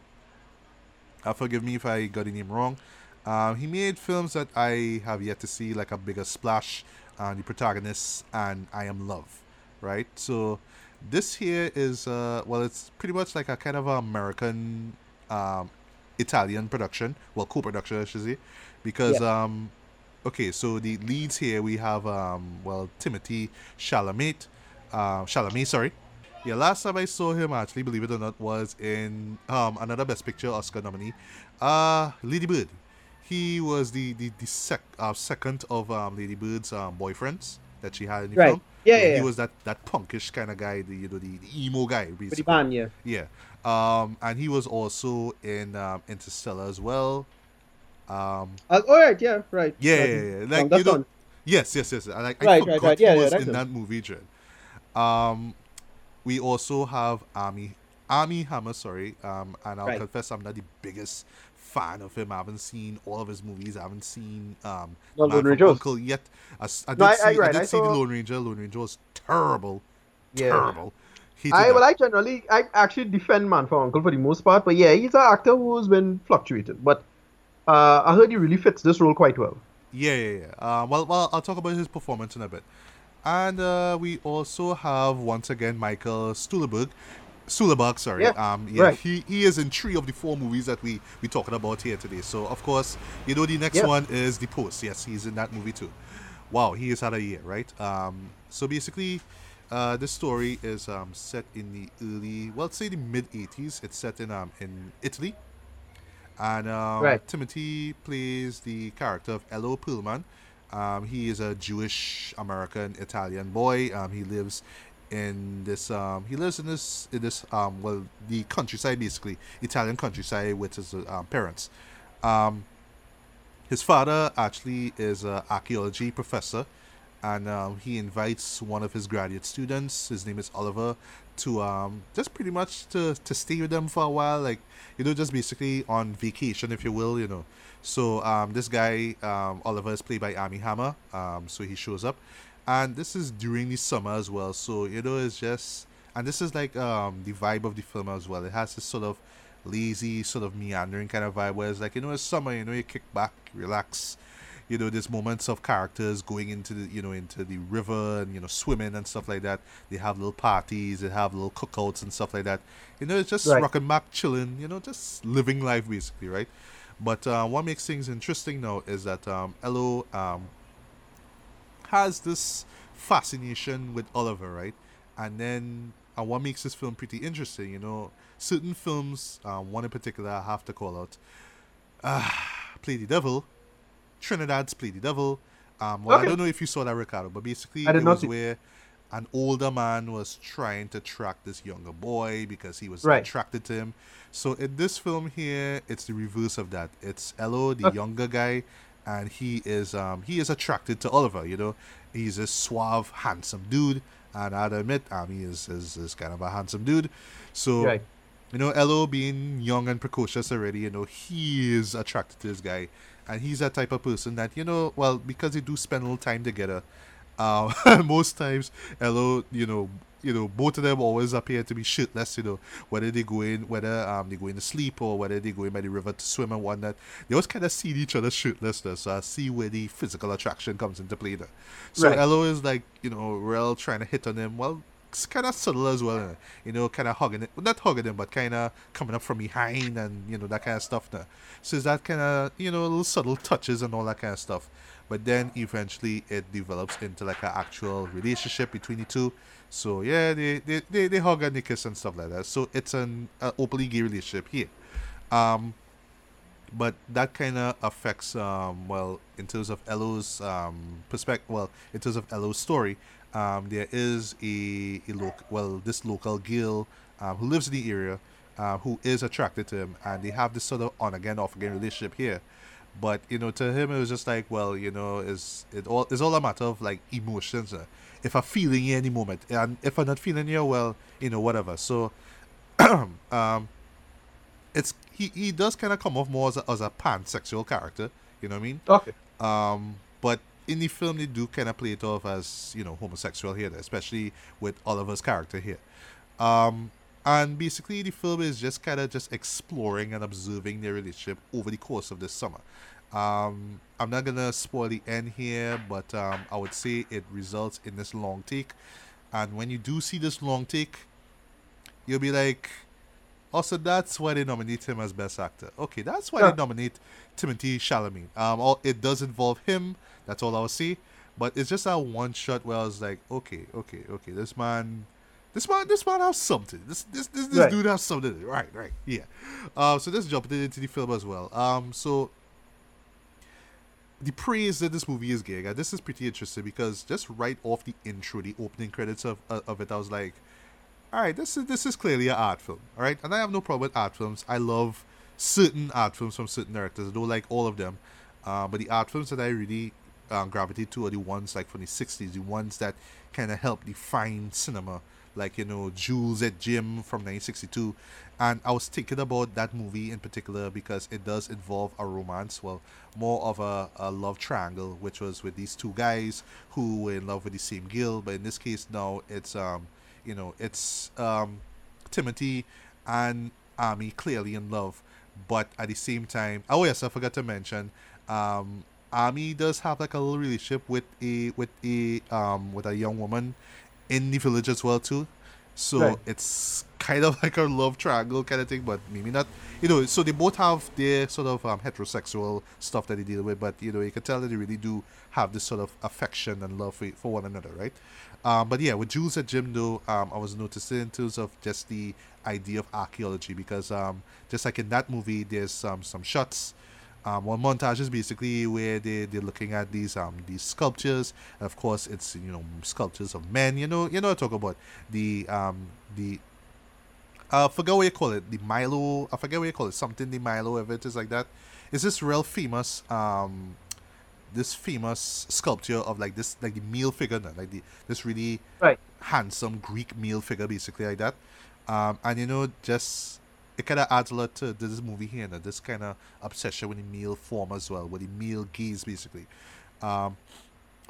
Uh, forgive me if I got the name wrong. Um, he made films that I have yet to see, like A Bigger Splash, uh, The Protagonist, and I Am Love, right? So this here is, uh, well, it's pretty much like a kind of American um, Italian production, well, co-production, I should say, because um, okay, so the leads here we have um, well, Timothy Chalamet, uh, Chalamet, sorry. Yeah, last time I saw him, actually, believe it or not, was in um another Best Picture Oscar nominee, uh, Lady Bird. He was the the, the sec, uh, second of um, Lady Bird's um, boyfriends that she had in the Right. film. Yeah, yeah, He was that that punkish kind of guy, the you know the, the emo guy, basically. band, yeah. Yeah. Um, and he was also in um, Interstellar as well. Um, Uh, all right, yeah, right. yeah, yeah, yeah, Like you know, yes, yes, yes. I, like, I Right, forgot right, right. Yeah, he was that's in it. that movie, Dread. Um, we also have Armie Armie Hammer, sorry. Um, and I'll Right. confess I'm not the biggest fan of him. I haven't seen all of his movies. I haven't seen um No, Man Lone from Rangers. Uncle yet. I, I did No, I- see I- I, did see the Lone Ranger. Lone Ranger was terrible, Yeah. terrible. I well, I generally I actually defend Man for Uncle for the most part, but yeah, he's an actor who's been fluctuating. But uh, I heard he really fits this role quite well. Yeah, yeah, yeah. Um, well, well, I'll talk about his performance in a bit. And uh, we also have once again Michael Stuhlbarg. Stuhlbarg, sorry. Yeah, Um, yeah, right. he, he is in three of the four movies that we we talking about here today. So of course, you know the next Yeah. one is The Post. Yes, he's in that movie too. Wow, he has had a year, right? Um, so basically, uh, this story is um, set in the early, well, let's say the mid '80s. It's set in um in Italy, and um, Right. Timothy plays the character of Elio Perlman. Um, he is a Jewish American Italian boy. Um, he lives in this. Um, he lives in this in this um, well the countryside basically Italian countryside with his um, parents. Um, his father actually is an archaeology professor, and um, he invites one of his graduate students. His name is Oliver to um, just pretty much to, to stay with them for a while, like you know, just basically on vacation, if you will, you know. So um, this guy um, Oliver is played by Armie Hammer. Um, so he shows up, and this is during the summer as well. So you know, it's just and this is like um, the vibe of the film as well. It has this sort of lazy, sort of meandering kind of vibe where it's like you know, it's summer. You know, you kick back, relax. You know, there's moments of characters going into the you know into the river and you know swimming and stuff like that. They have little parties, they have little cookouts and stuff like that. You know, it's just Right. rocking back, chilling. You know, just living life basically, right? But uh, what makes things interesting now is that um, Elio um, has this fascination with Oliver, right? And then, and what makes this film pretty interesting, you know, certain films, um, one in particular I have to call out, uh, Play the Devil, Trinidad's Play the Devil. Um, well, I don't know if you saw that, Ricardo, but basically it was see- where an older man was trying to track this younger boy because he was Right. attracted to him. So in this film here, it's the reverse of that. It's Elio, the Okay. younger guy, and he is um he is attracted to Oliver. You know, he's a suave, handsome dude, And I admit, Armie is, is, is kind of a handsome dude. So, Right. you know, Elio being young and precocious already, you know, he is attracted to this guy. And he's that type of person that, you know, well, because they do spend a little time together, uh, most times, Elio, you know, you know, both of them always appear to be shirtless, you know, whether they go in, whether um they go in to sleep or whether they go in by the river to swim and whatnot. They always kind of see each other shirtlessness. So I see where the physical attraction comes into play there. So Right. Elio is like, you know, real trying to hit on him. Well, it's kind of subtle as well, uh, you know, kind of hugging it, not hugging him, but kind of coming up from behind and you know that kind of stuff. There. So it's that kind of you know little subtle touches and all that kind of stuff. But then eventually it develops into like an actual relationship between the two. So yeah, they they, they, they hug and they kiss and stuff like that. So it's an openly gay relationship here. Um, but that kind of affects um well in terms of Elio's um perspective well in terms of Elio's story um there is a, a well this local girl um, who lives in the area uh, who is attracted to him and they have this sort of on again off again relationship here but you know to him it was just like well you know is it all it's all a matter of like emotions uh, if i'm feeling you any moment and if i'm not feeling you well you know whatever. So um it's he, he does kind of come off more as a, as a pansexual character you know what i mean? Okay. um but in the film they do kind of play it off as you know homosexual here especially with oliver's character here. Um and basically the film is just kind of just exploring and observing their relationship over the course of this summer um i'm not gonna spoil the end here but um i would say it results in this long take and when you do see this long take you'll be like also, that's why they nominate him as best actor. Okay, that's why Yeah. they nominate Timothy Chalamet. Um, all, it does involve him. That's all I'll say. But it's just that one shot where I was like, okay, okay, okay, this man, this man, this man has something. This this this, this Right. dude has something. Right, right, yeah. Um, so let's jump into the film as well. Um, so the praise that this movie is getting, and this is pretty interesting because just right off the intro, the opening credits of uh, of it, I was like, all right, this is this is clearly an art film, all right, and I have no problem with art films. I love certain art films from certain directors. I don't like all of them, uh, but the art films that I really um, gravitate to are the ones like from the '60s, the ones that kind of help define cinema, like you know Jules et Jim from 1962. And I was thinking about that movie in particular because it does involve a romance, well, more of a, a love triangle, which was with these two guys who were in love with the same girl. But in this case, now it's um, you know, it's um, Timothy and Armie clearly in love, but at the same time, oh yes, I forgot to mention, um, Armie does have like a little relationship with a with a um with a young woman in the village as well too. So Right. it's kind of like a love triangle kind of thing, but maybe not. You know, so they both have their sort of um, heterosexual stuff that they deal with, but you know, you can tell that they really do have this sort of affection and love for, for one another, right? Um, but yeah, with Jules et Jim, though, um, I was noticing in terms of just the idea of archaeology because um, just like in that movie, there's um, some shots. Um, one montage is basically where they they're looking at these um these sculptures. Of course, it's you know sculptures of men. You know you know I talk about the um the I forget what you call it. The Milo. I forget what you call it. Something the Milo, if it is like that. Is this real famous? Um, this famous sculpture of like this, like the male figure, no, like the this really Right. handsome Greek male figure, basically like that. Um, and you know, just it kind of adds a lot to this movie here, and this kind of obsession with the male form as well, with the male gaze, basically. Um,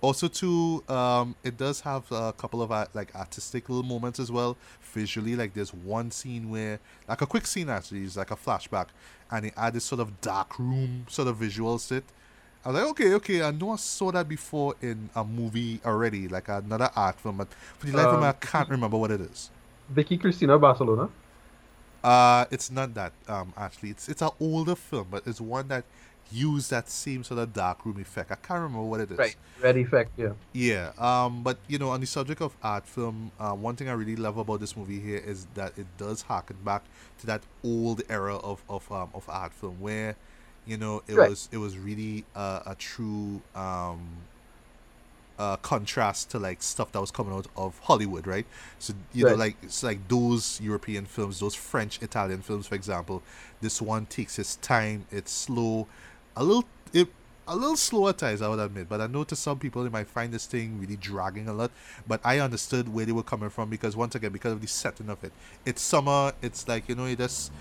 also too um it does have a couple of uh, like artistic little moments as well visually like there's one scene where like a quick scene actually is like a flashback and they add this sort of dark room sort of visuals to it i was like okay okay i know i saw that before in a movie already like another art film but for the life of me i Um, can't remember what it is Vicky Cristina Barcelona. Uh it's not that um actually it's it's an older film but it's one that used that same sort of dark room effect i can't remember what it is Right. Red effect. Yeah. Yeah, um, but you know, on the subject of art film, uh, one thing I really love about this movie here is that it does harken back to that old era of of um, of art film where, you know, it Right. was it was really uh, a true um, uh, contrast to like stuff that was coming out of Hollywood, right? So you know, like it's like those European films, those French, Italian films, for example. This one takes its time. It's slow, a little. It a little slow at times, I would admit. But I know to some people they might find this thing really dragging a lot. But I understood where they were coming from because once again, because of the setting of it, it's summer. It's like you know, you just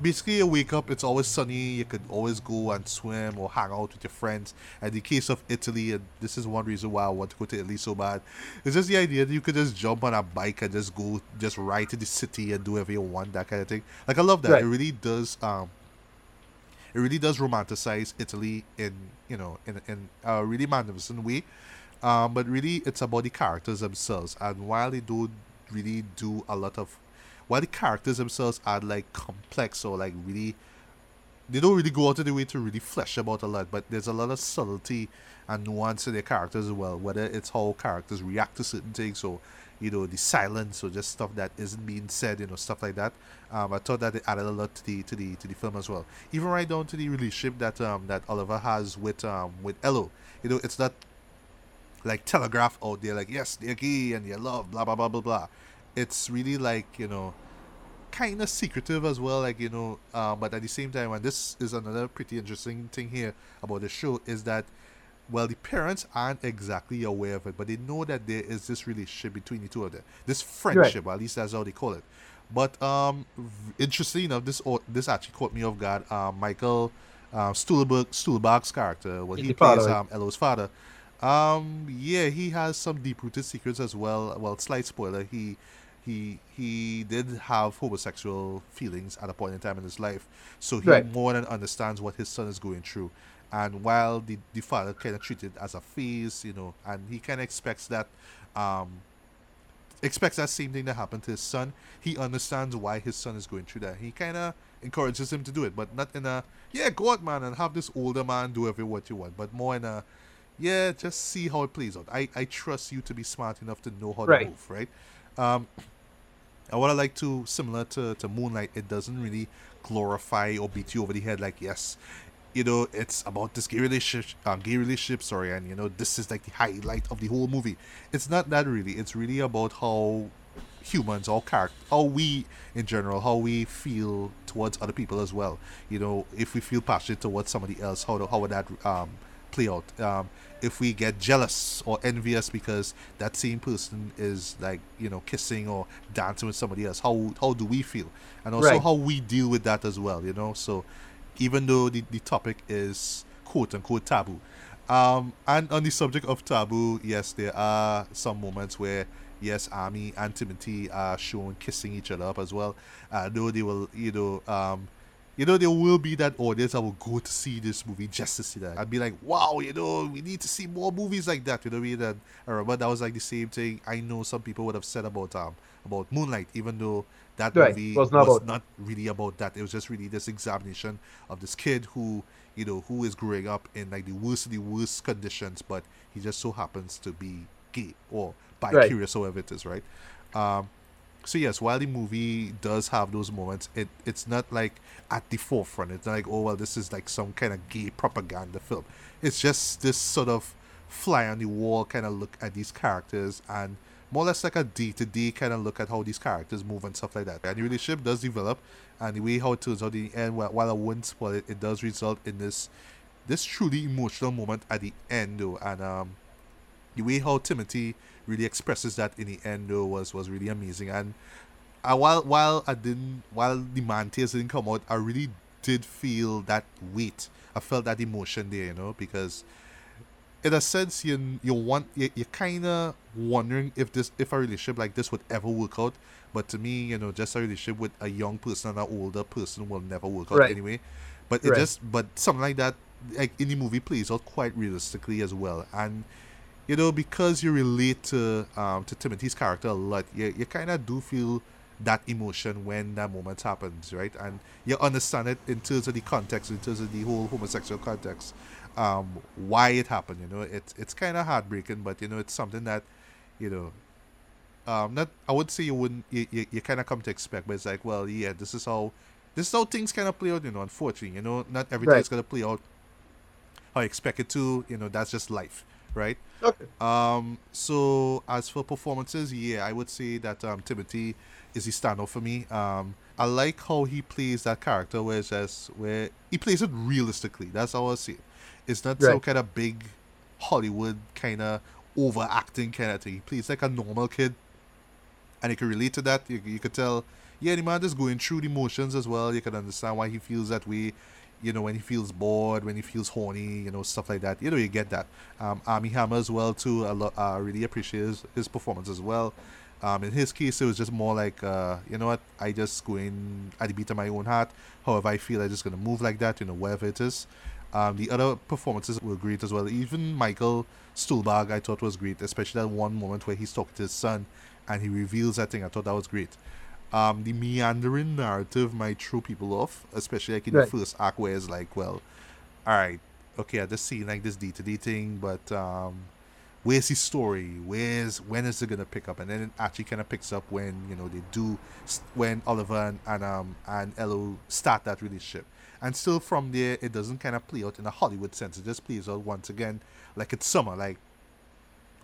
basically you wake up. It's always sunny. You could always go and swim or hang out with your friends. And the case of Italy, and this is one reason why I want to go to Italy so bad. It's just the idea that you could just jump on a bike and just go, just ride to the city and do whatever you want, that kind of thing. Like I love that. Right. It really does. Um, it really does romanticize Italy in you know in in a really magnificent way. Um, but really, it's about the characters themselves, and while they don't really do a lot of, while the characters themselves are like complex or like really, they don't really go out of the way to really flesh about a lot. But there's a lot of subtlety and nuance in their characters as well. Whether it's how characters react to certain things, or you know the silence, or just stuff that isn't being said, you know stuff like that. Um, I thought that it added a lot to the to the to the film as well. Even right down to the relationship that um that Oliver has with um with Elio. You know, it's not like telegraph out there like yes they're gay and they love blah blah blah blah blah. It's really like you know kind of secretive as well like you know um, but at the same time and this is another pretty interesting thing here about the show is that well the parents aren't exactly aware of it but they know that there is this relationship between the two of them. This friendship at least that's how they call it. But um interestingly enough this this actually caught me off guard. Um michael Stuhlbarg, Stuhlbarg's character well he plays um Elio's father um yeah he has some deep-rooted secrets as well. Well slight spoiler he he he did have homosexual feelings at a point in time in his life. So he Right. more than understands what his son is going through. And while the, the father kind of treated as a phase you know and he kind of expects that um expects that same thing to happen to his son he understands why his son is going through that. He kind of encourages him to do it but not in a yeah go out man and have this older man do every what you want but more in a yeah just see how it plays out. I i trust you to be smart enough to know how Right. to move right? Um and what I like to, similar to, to Moonlight, it doesn't really glorify or beat you over the head like, yes, you know, it's about this gay relationship, uh, gay relationship, sorry, and you know, this is like the highlight of the whole movie. It's not that really. It's really about how humans, all character, how we in general, how we feel towards other people as well. You know, if we feel passionate towards somebody else, how do, how would that um, play out? Um, if we get jealous or envious because that same person is like you know kissing or dancing with somebody else, how how do we feel? And also Right. how we deal with that as well. You know, so even though the, the topic is quote unquote taboo. Um, and on the subject of taboo, yes, there are some moments where yes, Armie and Timothy are shown kissing each other up as well. Uh, though they will, you know, um, you know, there will be that audience that will go to see this movie just to see that. I'd be like, wow, you know, we need to see more movies like that. You know, what I mean? And I remember that was like the same thing. I know some people would have said about um about Moonlight, even though that Right, movie was was, not about- not really about that. It was just really this examination of this kid who, you know, who is growing up in like the worst of the worst conditions, but he just so happens to be gay or bi-curious, however it is, right? Um, so yes, while the movie does have those moments, it it's not like at the forefront. It's not like oh well, this is like some kind of gay propaganda film. It's just this sort of fly on the wall kind of look at these characters and more or less like a day to day kind of look at how these characters move and stuff like that. And the relationship does develop, and the way how it turns out in the end, while, I wouldn't spoil it, it does result in this this truly emotional moment at the end though, and um the way how Timothy really expresses that in the end though was was really amazing. And uh, while while I didn't while the man tears didn't come out I really did feel that weight. I felt that emotion there you know because in a sense you you want you, you're kind of wondering if this if a relationship like this would ever work out. But to me you know just a relationship with a young person and an older person will never work out Right. anyway. But it Right. just but something like that like in the movie plays out quite realistically as well. And you know because you relate to um to Timothy's character a lot you, you kind of do feel that emotion when that moment happens right? And you understand it in terms of the context in terms of the whole homosexual context um why it happened you know? It's it's kind of heartbreaking but you know it's something that you know um not i would say you wouldn't you, you, you kind of come to expect but it's like well yeah this is how this is how things kind of play out you know unfortunately you know? Not everything's Right. going to play out how you expect it to you know? That's just life right Okay. um so as for performances yeah i would say that um timothy is the standout for me um I like how he plays that character where it's just where he plays it realistically. That's how I see it. It's not some kind of big Hollywood kind of overacting kind of thing. He plays like a normal kid, and you can relate to that. You, you could tell, yeah, the man is going through the emotions as well. You can understand why he feels that way. You know, when he feels bored, when he feels horny, you know, stuff like that. You know, you get that. Um, Armie Hammer as well too. I I really appreciate his, his performance as well. Um, in his case, it was just more like, uh, you know what, I just go in at the beat of my own heart. However, I feel I'm just gonna move like that, you know, wherever it is. Um, the other performances were great as well. Even Michael Stuhlbarg, I thought was great, especially that one moment where he's talking to his son and he reveals that thing. I thought that was great. Um, the meandering narrative might throw people off, especially like in Right. the first act where it's like, well, all right, okay, I just seen like this D to D thing, but um, where's his story? Where's when is it gonna pick up? And then it actually kind of picks up when you know they do when Oliver and, and um and Elio start that relationship. And still from there, it doesn't kind of play out in a Hollywood sense. It just plays out once again like it's summer. Like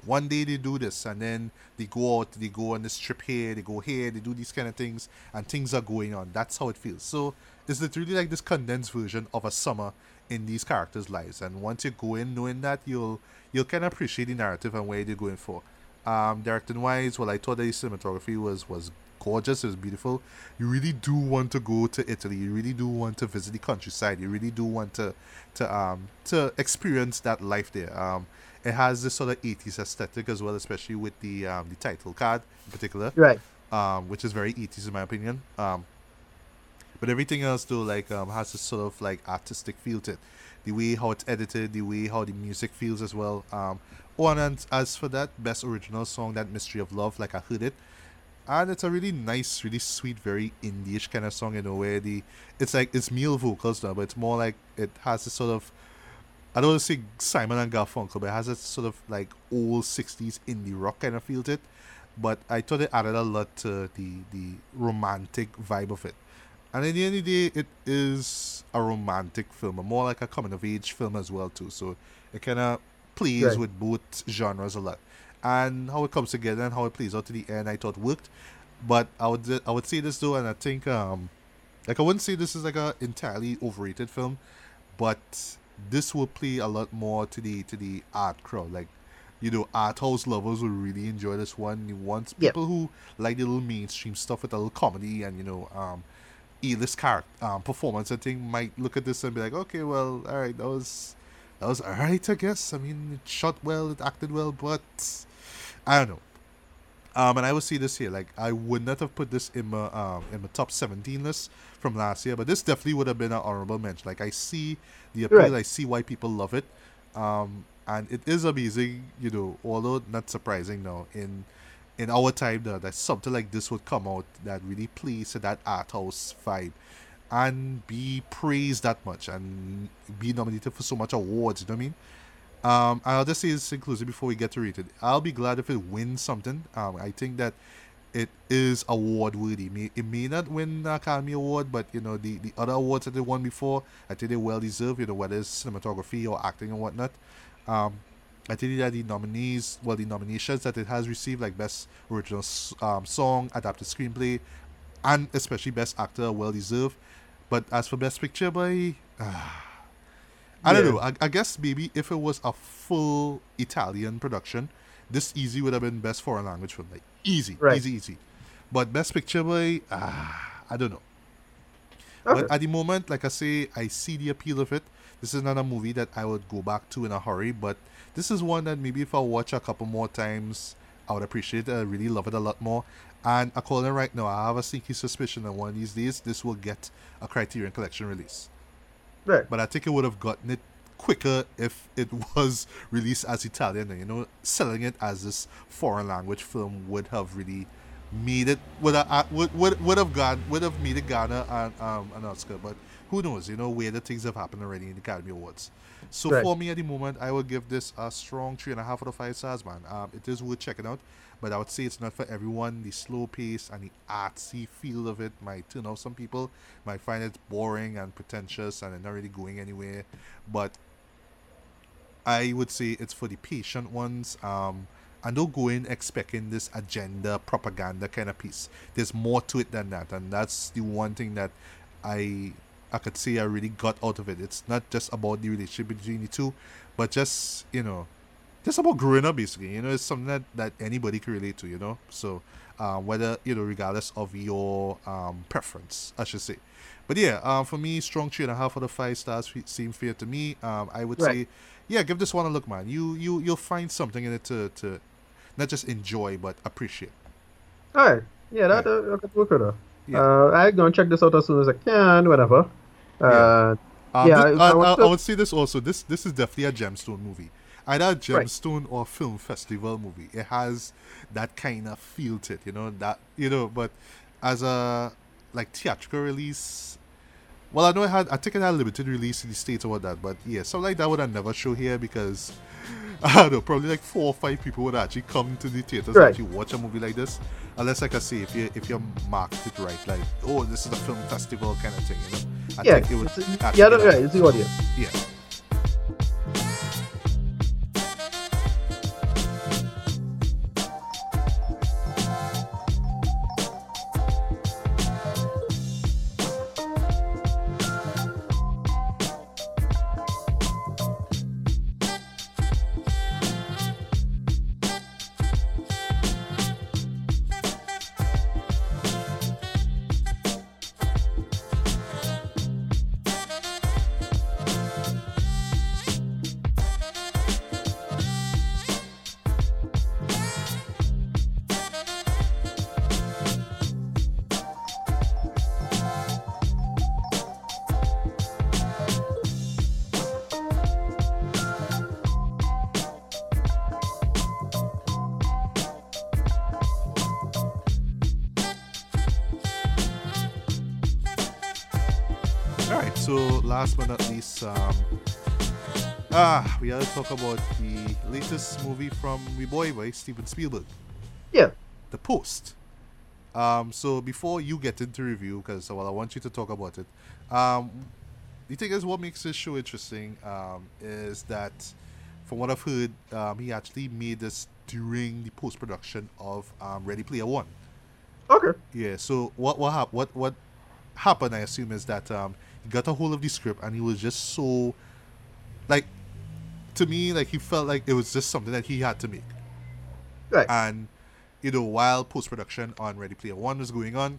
one day they do this, and then they go out, they go on this trip here, they go here, they do these kind of things, and things are going on. That's how it feels. So it's literally like this condensed version of a summer in these characters' lives. And once you go in knowing that, you'll you'll kind of appreciate the narrative and where they're going for. Um, directing wise, well, I thought the cinematography was was gorgeous. It was beautiful. You really do want to go to Italy. You really do want to visit the countryside. You really do want to to um to experience that life there. Um, it has this sort of 80s aesthetic as well, especially with the um, the title card in particular Right. um, which is very 80s in my opinion. Um, but everything else though, like um, has this sort of like artistic feel to it. The way how it's edited, the way how the music feels as well. Um, oh, and as for that best original song, that Mystery of Love, like I heard it, and it's a really nice, really sweet, very indie-ish kind of song in a way. The it's like it's male vocals now, but it's more like it has this sort of I don't want to say Simon and Garfunkel, but it has a sort of like old '60s indie rock kind of feel to it. But I thought it added a lot to the the romantic vibe of it. And at the end of the day, it is a romantic film, more like a coming of age film as well too. So it kind of plays Right. with both genres a lot, and how it comes together and how it plays out to the end, I thought worked. But I would I would say this though, and I think um, like I wouldn't say this is like a entirely overrated film, but this will play a lot more to the to the art crowd. Like, you know, art house lovers will really enjoy this one. You want people who like the little mainstream stuff with a little comedy and you know, um, A-list character um, performance. I think might look at this and be like, okay, well, all right, that was that was alright, I guess. I mean, it shot well, it acted well, but I don't know. Um, and I would see this here. Like, I would not have put this in my um in my top seventeen list from last year, but this definitely would have been an honorable mention. Like, I see the appeal, Right. I see why people love it, um, and it is amazing. You know, although not surprising now in in our time that, that something like this would come out that really plays to that art house vibe and be praised that much and be nominated for so much awards. You know what I mean? Um, I'll just say this inclusive before we get to rate it. I'll be glad if it wins something. Um, I think that it is award worthy. It may not win the Academy Award, but you know the, the other awards that they won before, I think they well deserved. You know whether it's cinematography or acting and whatnot. Um, I think that the nominees, well, the nominations that it has received, like best original um, song, adapted screenplay, and especially best actor, well deserved. But as for best picture, boy, I don't know. I, I guess maybe if it was a full Italian production, this easy would have been best foreign language film. Like easy, Right. easy, easy. But best picture, boy, ah, I don't know. Okay. But at the moment, like I say, I see the appeal of it. This is not a movie that I would go back to in a hurry, but this is one that maybe if I watch a couple more times, I would appreciate it. I really love it a lot more. And I call it right now, I have a sneaky suspicion that one of these days this will get a Criterion Collection release. Right. But I think it would have gotten it quicker if it was released as Italian. And, you know, selling it as this foreign language film would have really made it would have would would, would have got would have made it garner an um an Oscar. But who knows? You know, where the things have happened already in the Academy Awards. So Right. for me at the moment, I would give this a strong three and a half out of five stars, man. Um, it is worth checking out, but I would say it's not for everyone. The slow pace and the artsy feel of it might turn off some people. Might find it boring and pretentious and not really going anywhere. But I would say it's for the patient ones. Um, and don't go in expecting this agenda propaganda kind of piece. There's more to it than that, and that's the one thing that I I could say I really got out of it. It's not just about the relationship between the two, but just you know, just about growing up basically. You know, it's something that that anybody can relate to. You know, so uh, whether you know, regardless of your um, preference, I should say. But yeah, um, for me, strong three and a half out of five stars seem fair to me. Um, I would right. say, yeah, give this one a look, man. You you you'll find something in it to to not just enjoy but appreciate. All right, yeah, that, yeah. Uh, work with her. Yeah. Uh, I'm gonna check this out as soon as I can, whenever. Uh, yeah, um, yeah this, I, I, I, I, would say this also. This this is definitely a gemstone movie. Either a gemstone right. or film festival movie. It has that kind of feel to it, you know. That you know, but as a like theatrical release, well, I know it had. I think it had limited release in the states or that, but yeah, something like that would I never show here because I don't know. Probably like four or five people would actually come to the theaters right. and actually watch a movie like this, unless like I say, if you if you marked it right, like oh, this is a film festival kind of thing, you know. I yeah, think it would. Yeah, right. It's the audience. Yeah. Gotta talk about the latest movie from we boy by Steven Spielberg. Yeah. The Post. Um, so before you get into review, because well, I want you to talk about it. Um, the thing is, what makes this show interesting um, is that, from what I've heard, um, he actually made this during the post production of um, Ready Player One. Okay. Yeah. So what what hap- what what happened? I assume is that um, got a hold of the script and he was just so like to me like he felt like it was just something that he had to make right and you know while post-production on ready player one was going on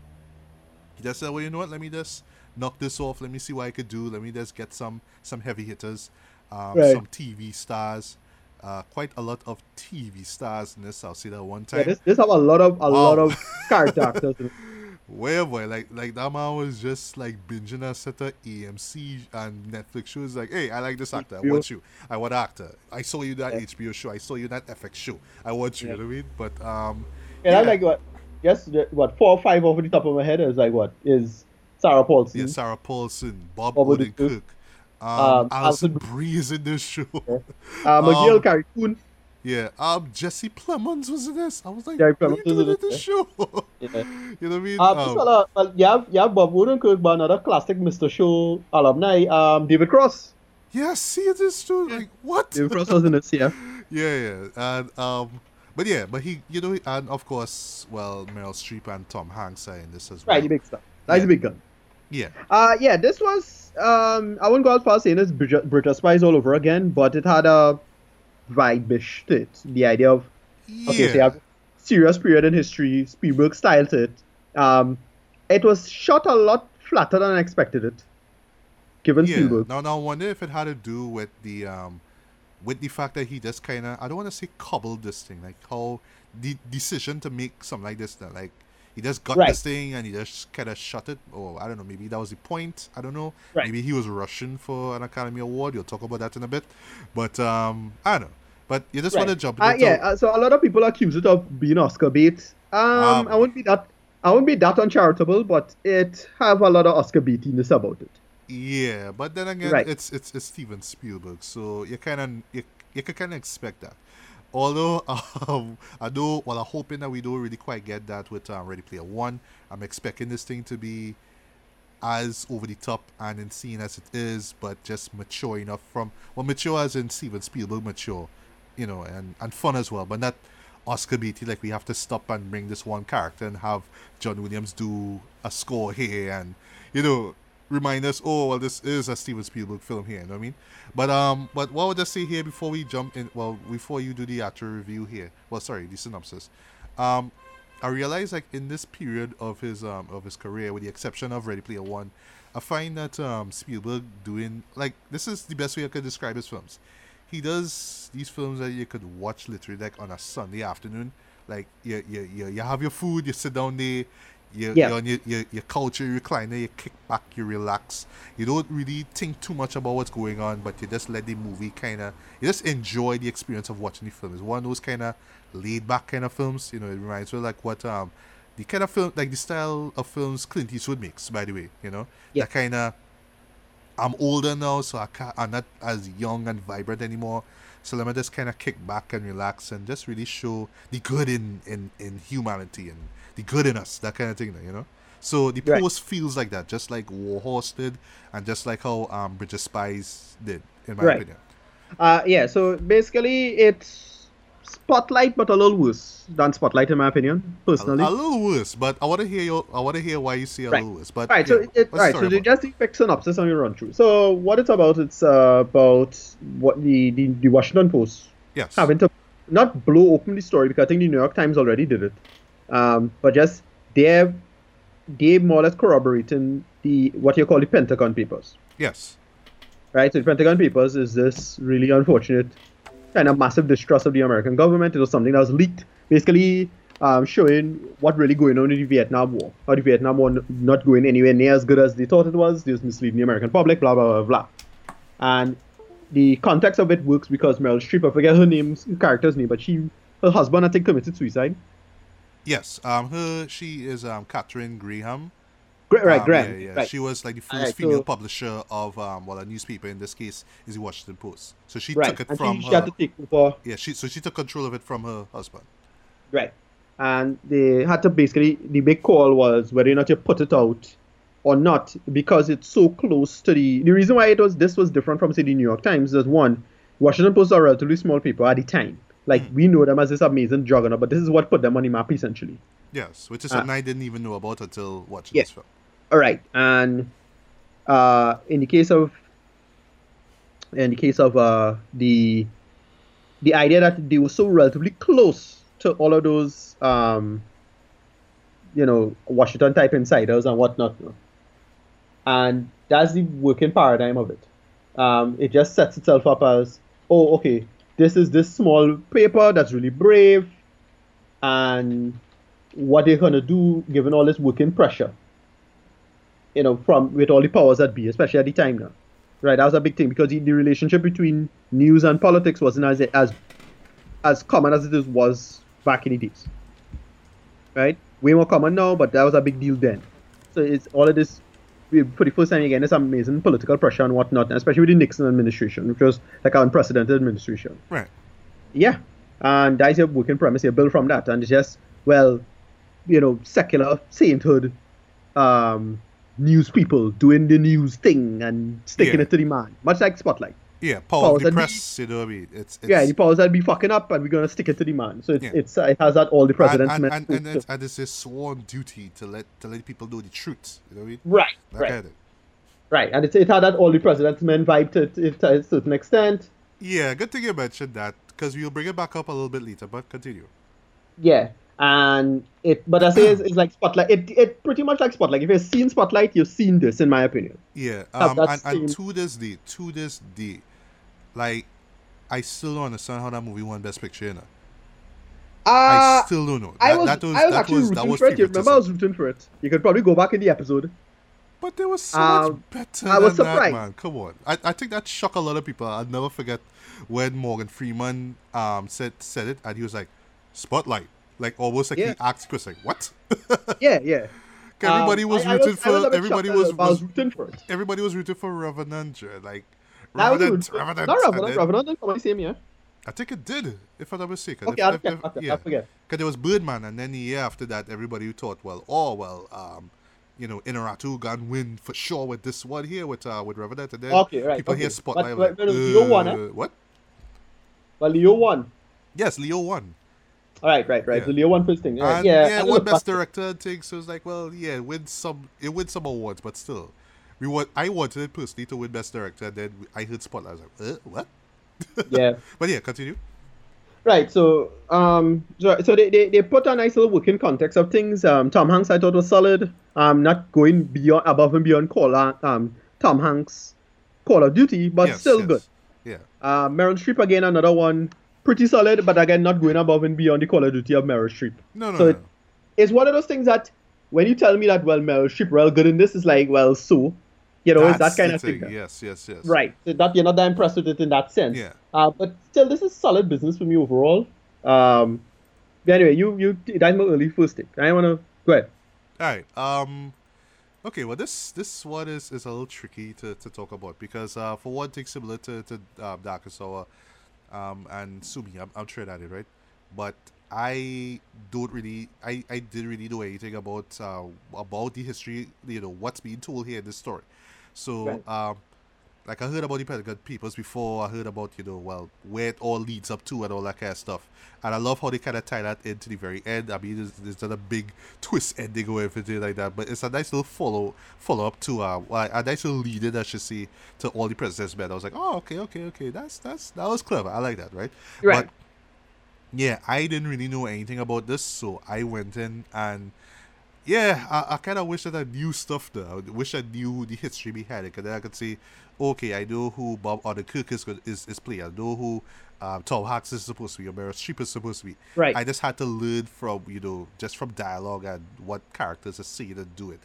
he just said well you know what let me just knock this off let me see what i could do let me just get some some heavy hitters um, right. some tv stars uh, quite a lot of TV stars in this. I'll see that one time. Yeah, this, this have a lot of a lot of character actors. where boy like like that man was just like binging a set of AMC and Netflix shows like hey I like this actor. I want you. I want actor. I saw you that yeah. HBO show. I saw you that FX show. I want you yeah. you know what I mean? But um and yeah. I like what yes what four or five over the top of my head is like what is Sarah Paulson. Yeah Sarah Paulson Bob, Bob Odenkirk um, um, Alison Brie is in this show. Yeah. uh, McGill um, Carey yeah, um, Jesse Plemons was in this. I was like, Jesse Plemons what are you doing in this show? yeah. You know what I mean? Um, um, well, well, yeah, yeah, Bob Odenkirk, but another classic Mr. Show alumni, um, David Cross. Yeah, see this too. Like what? David Cross was in this, yeah. yeah, yeah, and um, but yeah, but he, you know, and of course, well, Meryl Streep and Tom Hanks are in this as well. Right, the big stuff. That's yeah. a big gun. Yeah. Uh, yeah, this was um, I wouldn't go as far as saying it's Bridge of Spies all over again, but it had a vibe-ish to it. The idea of yeah. okay, so you have serious period in history, Spielberg style to it. Um, it was shot a lot flatter than I expected it, given yeah. Spielberg. Now, now I wonder if it had to do with the um, with the fact that he just kind of I don't want to say cobbled this thing, like how the decision to make something like this, that like he just got right. this thing and he just kind of shut it. Or I don't know, maybe that was the point. I don't know. Right. Maybe he was rushing for an Academy Award. You'll talk about that in a bit. But um, I don't know. But you just right. want to jump. Uh, yeah. Uh, so a lot of people accuse it of being Oscar bait. Um, um, I wouldn't be that. I wouldn't be that uncharitable, but it have a lot of Oscar baitiness about it. Yeah, but then again, right. it's it's it's Steven Spielberg, so you kind of you, you can kind of expect that. Although um, I do well, I'm hoping that we don't really quite get that with um, Ready Player One. I'm expecting this thing to be as over the top and insane as it is, but just mature enough from well, mature as in Steven Spielberg mature, you know, and and fun as well, but not Oscar Beatty, like we have to stop and bring this one character and have John Williams do a score here and you know remind us, oh well, this is a Steven Spielberg film here. You know what I mean? But um, but what would I say here before we jump in? Well, before you do the actual review here. Well, sorry, the synopsis. Um, I realize like in this period of his um of his career, with the exception of Ready Player One, I find that um Spielberg doing like this is the best way I could describe his films. He does these films that you could watch literally like on a Sunday afternoon. Like you you you, you have your food, you sit down there, you, Yeah. you're on your, your, your couch, you recline you kick back, you relax. You don't really think too much about what's going on, but you just let the movie kind of, you just enjoy the experience of watching the film. It's one of those kind of laid back kind of films. You know, it reminds me of like what, um, the kind of film, like the style of films Clint Eastwood makes, by the way, you know? Yeah. That kind of, I'm older now, so I can't, I'm not as young and vibrant anymore. So let me just kind of kick back and relax and just really show the good in, in, in humanity and the good in us, that kind of thing, you know? So the Right. post feels like that, just like Warhorse did, and just like how um, Bridge of Spies did, in my Right. opinion. Uh, yeah, so basically it's Spotlight, but a little worse than Spotlight, in my opinion, personally. a little worse, but I want to hear your, I want to hear why you see a Right. little worse. But Right, yeah, so it, it, what's the right, so just the quick synopsis on your run through. So what it's about, it's uh, about what the, the the Washington Post yes, having to not blow open the story because I think the New York Times already did it, um, but just they're they more or less corroborating the what you call the Pentagon Papers. yes, right? So the Pentagon Papers is this really unfortunate kind of massive distrust of the American government. It was something that was leaked, basically um, showing what really going on in the Vietnam War. How the Vietnam War n- not going anywhere near as good as they thought it was. They was misleading the American public, blah blah blah blah. And the context of it works because Meryl Streep, I forget her name's character's name, but she her husband I think committed suicide. Yes. Um, her, she is um Katharine Graham. Gra- right, Um, Graham. Yeah, yeah. Right. She was like the first Alright, female so- publisher of um, well, a newspaper in this case is the Washington Post. So she right. took it and from she, she her. had to take over Yeah, she so she took control of it from her husband. Right. And they had to basically, the big call was whether or not you put it out or not because it's so close to the. The reason why it was this was different from, say, the New York Times is one, Washington Post are relatively small people at the time. Like, Mm. we know them as this amazing juggernaut, but this is what put them on the map essentially. Yes, which is Ah. something I didn't even know about until watching Yeah. this film. All right. And uh, in the case of. In the case of uh, the the idea that they were so relatively close to all of those um, you know, Washington type insiders and whatnot. And that's the working paradigm of it. Um, it just sets itself up as, oh, okay, this is this small paper that's really brave, and what they're gonna do given all this working pressure. You know, from with all the powers that be, especially at the time now. Right, that was a big thing because the, the relationship between news and politics wasn't as as as common as it was back in the days right? Way more common now, but that was a big deal then. So it's all of this for the first time again, this amazing political pressure and whatnot, and especially with the Nixon administration, which was like an unprecedented administration. Right. Yeah, and that's your working premise. You build from that, and it's just well, you know, secular sainthood, um, news people doing the news thing and sticking Yeah. it to the man, much like Spotlight. Yeah, power Powers of the that be- press. You know what I mean? It's, it's yeah, the powers that be fucking up, and we're gonna stick it to the man. So it's, Yeah. it's uh, it has that all the president's and, men- and, and, it's, and it's his sworn duty to let to let people know the truth. You know what I mean? right, That right. kind of. Right, and it, it had that all the president's men vibe to, to, to a certain extent. Yeah, good thing you mentioned that because we'll bring it back up a little bit later. But continue. Yeah, and it, but I say it's, it's like Spotlight. It, it pretty much like Spotlight. If you've seen Spotlight, you've seen this, in my opinion. Yeah, um, and, and to this day, to this day, like I still don't understand how that movie won Best Picture. You know? I Uh, still don't know. I was, that was I was that actually was rooting was for it. You remember, I was rooting for it. You could probably go back in the episode. But there was so Um, much better I was than that, surprised. man. Come on, I, I think that shocked a lot of people. I'll never forget when Morgan Freeman um said said it, and he was like, "Spotlight," like almost like Yeah. he asked Chris, like, "What?" Yeah, yeah. everybody Um, was I- I rooting I for a bit everybody was, was was rooting for it. everybody was rooting for Revenant, like I was Revenant, rooting- Revenant. Not Revenant. then- Revenant didn't come out the same year. I think it did, if I'm not mistaken. Okay, If- I'll if- if- I'll check, yeah. I forget. Because there was Birdman, and then the year after that, everybody thought, well, oh well, um, you know, Iñárritu gonna win for sure with this one here with uh with Revenant, and then Okay, right, people okay. hear Spotlight But- like, but- but Leo won, eh? uh, what? Well, Leo won. Yes, Leo won. All right, right, right. Yeah. The Leo won first thing. And, yeah, yeah, I look best back- director thing. So it's like, well, yeah, win some, it wins some awards, but still, we want. I wanted it personally to win best director, and then I heard Spotlight. I was like, uh, what? Yeah. But yeah, continue. Right. So, um, so, so they, they, they put a nice little working context of things. Um, Tom Hanks I thought was solid. Um, not going beyond above and beyond Call um Tom Hanks Call of Duty, but yes, still yes. good. Yeah, Uh, Meryl Streep again, another one, pretty solid, but again not going above and beyond the Call of Duty of Meryl Streep. no, no, So no. it- It's one of those things that when you tell me that well Meryl Streep real good in this, is like well so, you know, it's that kind of thing. thing. Yes, yes, yes. Right. So that you're not that impressed with it in that sense. Yeah. Uh, but still, this is solid business for me overall. Um. anyway, you you that's my early first take. I wanna go ahead. All right. Um. Okay. Well, this this one is, is a little tricky to, to talk about because uh, for one thing, similar to to um, Darkest um, and Sumi, I'm I'm sure that it right, but I don't really I I didn't really know anything about uh about the history, you know, what's being told here in this story. So Right. um. Like I heard about the Pentagon Papers before. I heard about you know well where it all leads up to and all that kind of stuff. And I love how they kind of tie that into the very end. I mean, there's, there's not a big twist ending or anything like that, but it's a nice little follow follow up to uh well, a nice little lead in, I should say, to all the President's Men. I was like, oh okay, okay, okay, that's that's that was clever. I like that, right? Right. But yeah, I didn't really know anything about this, so I went in and yeah, I, I kind of wish that I knew stuff though. I wish I knew the history behind it, because then I could say, okay, I know who Bob Odenkirk is is, is playing. I know who um, Tom Hanks is supposed to be, or Meryl Streep is supposed to be. Right. I just had to learn from you know just from dialogue and what characters are saying and do it.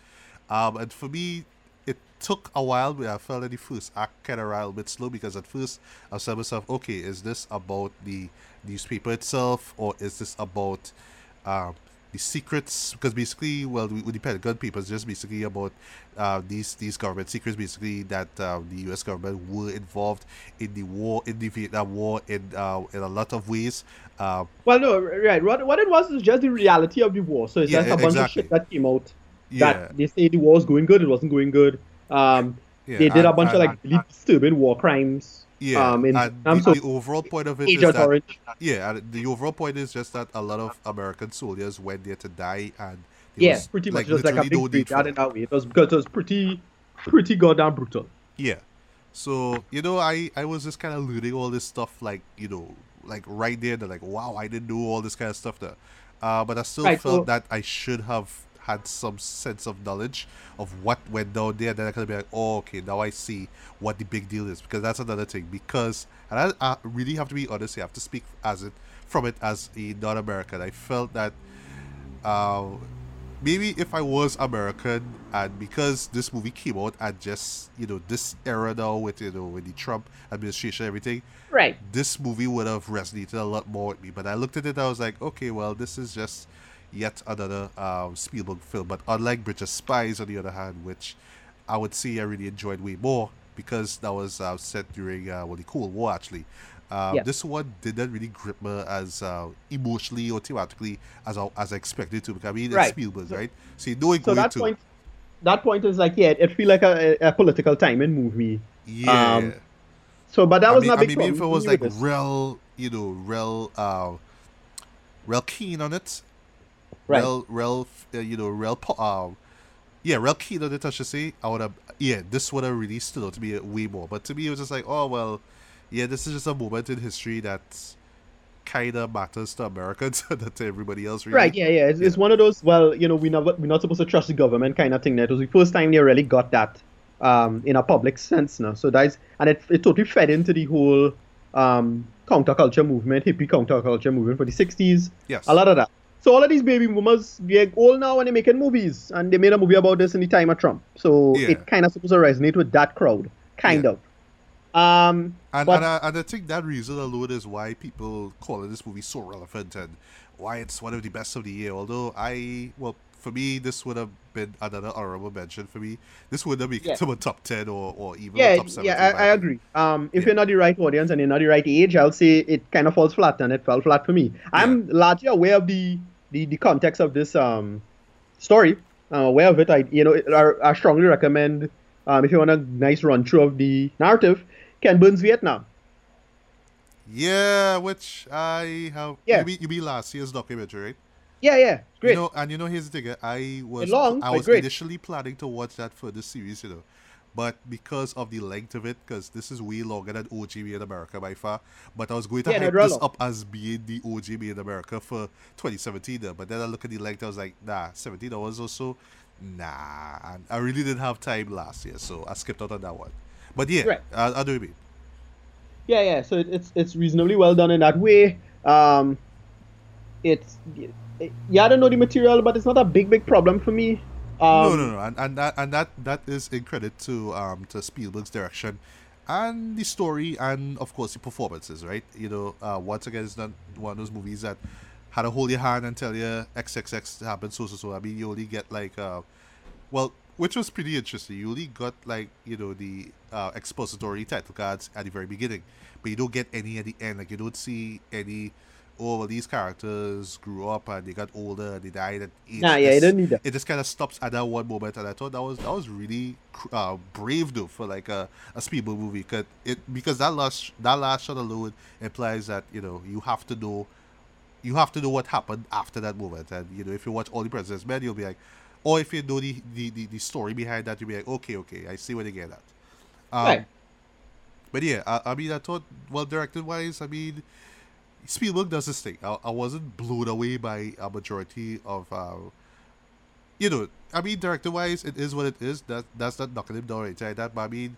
Um, and for me, it took a while. But I felt that the first act kind of ran a little bit slow because at first I said myself, okay, is this about the newspaper itself, or is this about um, the secrets? Because basically, well, with with the Pentagon papers, just basically about uh, these these government secrets, basically that uh, the U.S. government were involved in the war, in the Vietnam War, in uh, in a lot of ways. Uh, Well, no, right. What what it was is just the reality of the war. So it's Yeah, just a bunch exactly. of shit that came out. yeah, That they say the war was going good, it wasn't going good. Um, yeah, they did a and- bunch of and- like really disturbing war crimes. Yeah, um, in and Vietnam. the, the overall point of it is that Orange. yeah, and the overall point is just that a lot of American soldiers went there to die, and Yeah, was, pretty like, much just like a big for it. in that way. It was because it was pretty, pretty goddamn brutal. Yeah, so you know, I I was just kind of learning all this stuff, like you know, like right there, they're like wow, I didn't know all this kind of stuff there, uh, but I still Right, felt so- that I should have had some sense of knowledge of what went down there. Then I could be like, oh, okay, now I see what the big deal is because that's another thing. Because and I, I really have to be honest, here, I have to speak as it from it as a non-American. I felt that uh, maybe if I was American and because this movie came out at just you know this era now with you know with the Trump administration and everything, Right. this movie would have resonated a lot more with me. But I looked at it, I was like, okay, well, this is just yet another um, Spielberg film. But unlike Bridge of Spies, on the other hand, which I would say I really enjoyed way more because that was uh, set during uh, well, the Cold War actually. Um, Yeah. This one didn't really grip me as uh, emotionally or thematically as I, as I expected to. Because I mean, it's Right. Spielberg, So- right? So you know So that to. point, that point is like, yeah, it feel like a, a political timing movie. yeah. um, So, but that I was mean, not I big mean, maybe if it was like real, you know, real, uh, real keen on it, Right. real, real, uh, you know, real, po- uh, yeah, real keen on it. I should say. I would have, yeah, this would have released, stood out to me way more. But to me, it was just like, oh well, yeah, this is just a moment in history that kind of matters to Americans, not to everybody else. Really. Right, yeah, yeah. It's, it's one of those, well, you know, we never, we're not supposed to trust the government kind of thing. That was the first time they really got that um, in a public sense now. So that's, and it, it totally fed into the whole um, counterculture movement, hippie counterculture movement for the 60s. Yes. A lot of that. So all of these baby boomers, they're old now and they're making movies. And they made a movie about this in the time of Trump. So Yeah. it kind of supposed to resonate with that crowd. Kind Yeah. of. Um, And, But- and, I, and I think that reason alone is why people call this movie so relevant and why it's one of the best of the year. Although I, well, for me, this would have been another honorable mention for me. This would have made Yeah. to a top 10 or, or even a yeah, top 7. yeah, I, I agree. Um, if Yeah. you're not the right audience and you're not the right age, I'll say it kind of falls flat, and it fell flat for me. I'm largely aware of the, the, the context of this um story. I'm aware of it. I you know I, I strongly recommend um if you want a nice run through of the narrative, Ken Burns Vietnam. Yeah, which I have. Yeah. You mean, you mean last year's documentary, right? Yeah, yeah, great. You know, and you know, here's the thing. I was long, I was initially planning to watch that for the series, you know, but because of the length of it, because this is way longer than O.J. Made in America by far. But I was going to Yeah, hype this up as being the O.J. Made in America for 2017. Though. But then I look at the length, I was like, nah, 17 hours or so, nah. And I really didn't have time last year, so I skipped out on that one. But yeah, Right. I, I do what you mean. Yeah, yeah. So it's it's reasonably well done in that way. Um, it's yeah, I don't know the material, but it's not a big big problem for me. Um, no, no, no, and, and that and that that is in credit to um to Spielberg's direction, and the story, and of course the performances. Right, you know, uh, once again, it's not one of those movies that had to hold your hand and tell you XXX happened so so so. I mean, you only get like uh, well, which was pretty interesting. You only got like you know the uh, expository title cards at the very beginning, but you don't get any at the end. Like you don't see any. Oh, well, these characters grew up and they got older and they died at age. Nah, yeah, you this." don't need that. it just kind of stops at that one moment, and I thought that was that was really uh, brave though for like a, a Spielberg movie, cause it because that last that last shot alone implies that you know you have to know you have to know what happened after that moment, and you know if you watch all the President's Men, you'll be like, or if you know the the, the, the story behind that, you'll be like, okay, okay, I see where they get at. Um, Right. But yeah, I, I mean, I thought well directed wise, I mean. Spielberg does this thing. I, I wasn't blown away by a majority of uh, you know, I mean, director wise, it is what it is. That that's not knocking him down or anything like that. But I mean,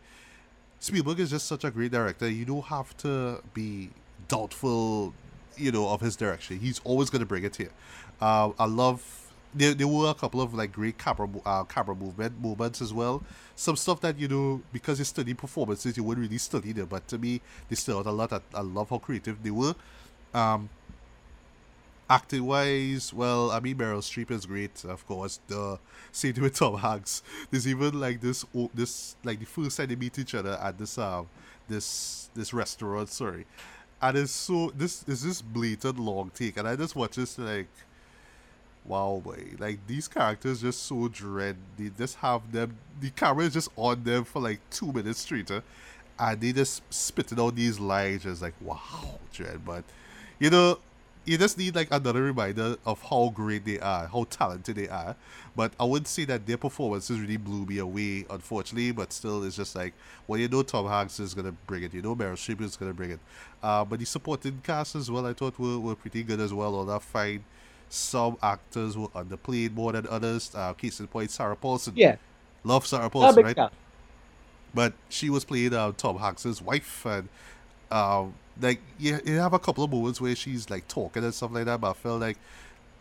Spielberg is just such a great director. You don't have to be doubtful, you know, of his direction. He's always gonna bring it here. Uh, I love. There, there were a couple of like great camera uh, camera movement moments as well. Some stuff that you know because you study performances, you wouldn't really study them. But to me, they still out a lot. I, I love how creative they were. Um, acting wise, well, I mean Meryl Streep is great, of course. The same with Tom Hanks. There's even like this, this like the first time they meet each other at this um this this restaurant. Sorry, and it's so this is this blatant long take, and I just watch this like. Wow, boy! Like these characters just so dread. They just have them. The camera is just on them for like two minutes straight, huh? and they just spitting out these lines. Just like wow, dread. But you know, you just need like another reminder of how great they are, how talented they are. But I wouldn't say that their performances really blew me away, unfortunately. But still, it's just like, well, you know, Tom Hanks is gonna bring it. You know, Meryl Streep is gonna bring it. Uh, but the supporting cast as well, I thought were, were pretty good as well. All that fine. Some actors were underplayed more than others. Uh, case in point, Sarah Paulson. Yeah, Love Sarah Paulson, right? but she was playing uh, Tom Hanks's wife, and um, like you, you have a couple of moments where she's like talking and stuff like that. But I felt like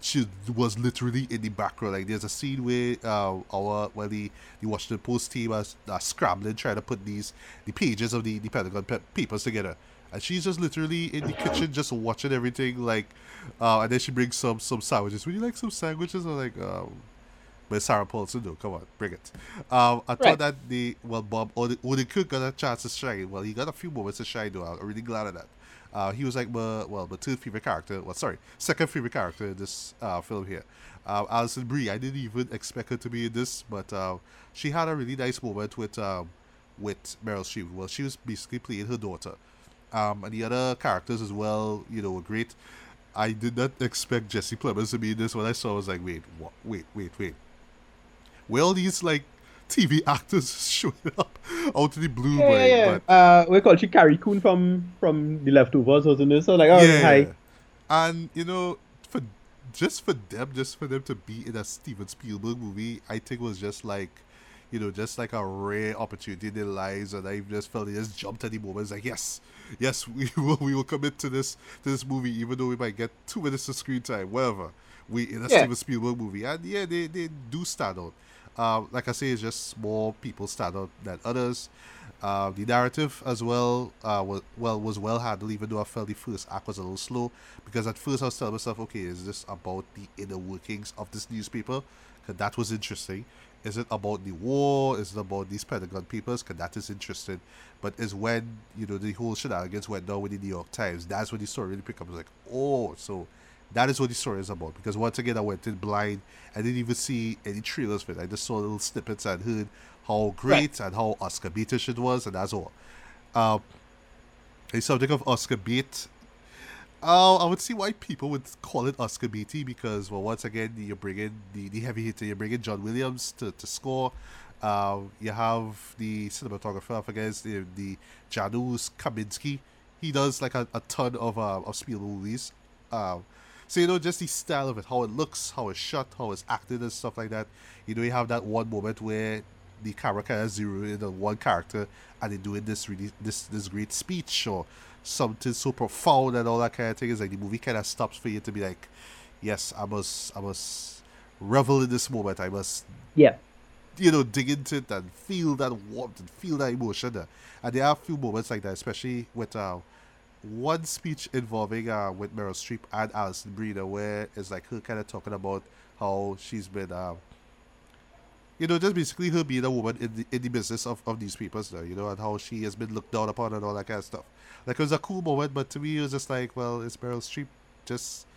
she was literally in the background. Like there's a scene where uh, our well the the Washington Post team are, uh, scrambling trying to put these the pages of the the Pentagon pa- papers together. And she's just literally in the kitchen, just watching everything. Like, uh, and then she brings some some sandwiches. Would you like some sandwiches? I'm like, um, but Sarah Paulson, no, come on, bring it. Um, I Right. thought that the well, Bob Odenkirk got a chance to shine. Well, he got a few moments to shine, though. I'm really glad of that. Uh, he was like my well, my third favorite character. Well, sorry, second favorite character in this uh, film here. Uh, Alison Brie. I didn't even expect her to be in this, but uh, she had a really nice moment with um, with Meryl Streep. Well, she was basically playing her daughter. Um, and the other characters as well, you know, were great. I did not expect Jesse Plemons to be in this. When I saw, I was like, wait, what? Wait, wait, wait. Where all these like TV actors showing up out of the blue, yeah, yeah. But Uh, we call she Carrie Coon from from The Leftovers, wasn't it? So like, oh, yeah, hi. and you know, for just for them, just for them to be in a Steven Spielberg movie, I think was just like, you know, just like a rare opportunity in their lives, and I just felt they just jumped at the moment. It's like, yes, yes, we will, we will commit to this to this movie, even though we might get two minutes of screen time, whatever. We in a Yeah. Steven Spielberg movie, and yeah, they they do stand out. Uh, like I say, it's just more people stand out than others. Uh, the narrative as well uh, was well was well handled, even though I felt the first act was a little slow. Because at first I was telling myself, okay, is this about the inner workings of this newspaper? Because that was interesting. Is it about the war? Is it about these Pentagon papers? Because that is interesting. But is when you know the whole shenanigans went down with the New York Times. That's when the story really picked up. I was like, oh, so that is what the story is about. Because once again, I went in blind. I didn't even see any trailers for it. I just saw little snippets and heard how great and how Oscar Beatish it was, and that's all. Um, a subject of Oscar bait. Uh, I would see why people would call it Oscar baity because, well, once again, you're bringing the, the heavy hitter, you're bringing John Williams to, to score. Uh, you have the cinematographer, I forget the, the Janusz Kaminski. He does like a, a ton of uh, of Spielberg movies. Um, so you know, just the style of it, how it looks, how it's shot, how it's acted, and stuff like that. You know, you have that one moment where the camera kind of zero in on one character, and they doing this really this this great speech or something so profound and all that kind of thing. Is like the movie kind of stops for you to be like, yes, I must I must revel in this moment. I must yeah you know, dig into it and feel that warmth and feel that emotion. There. And there are a few moments like that, especially with uh, one speech involving uh, with Meryl Streep and Alison Brie, where it's like her kind of talking about how she's been, uh, you know, just basically her being a woman in the, in the business of, of these papers, there, you know, and how she has been looked down upon and all that kind of stuff. Like, it was a cool moment, but to me, it was just like, well, it's Meryl Streep just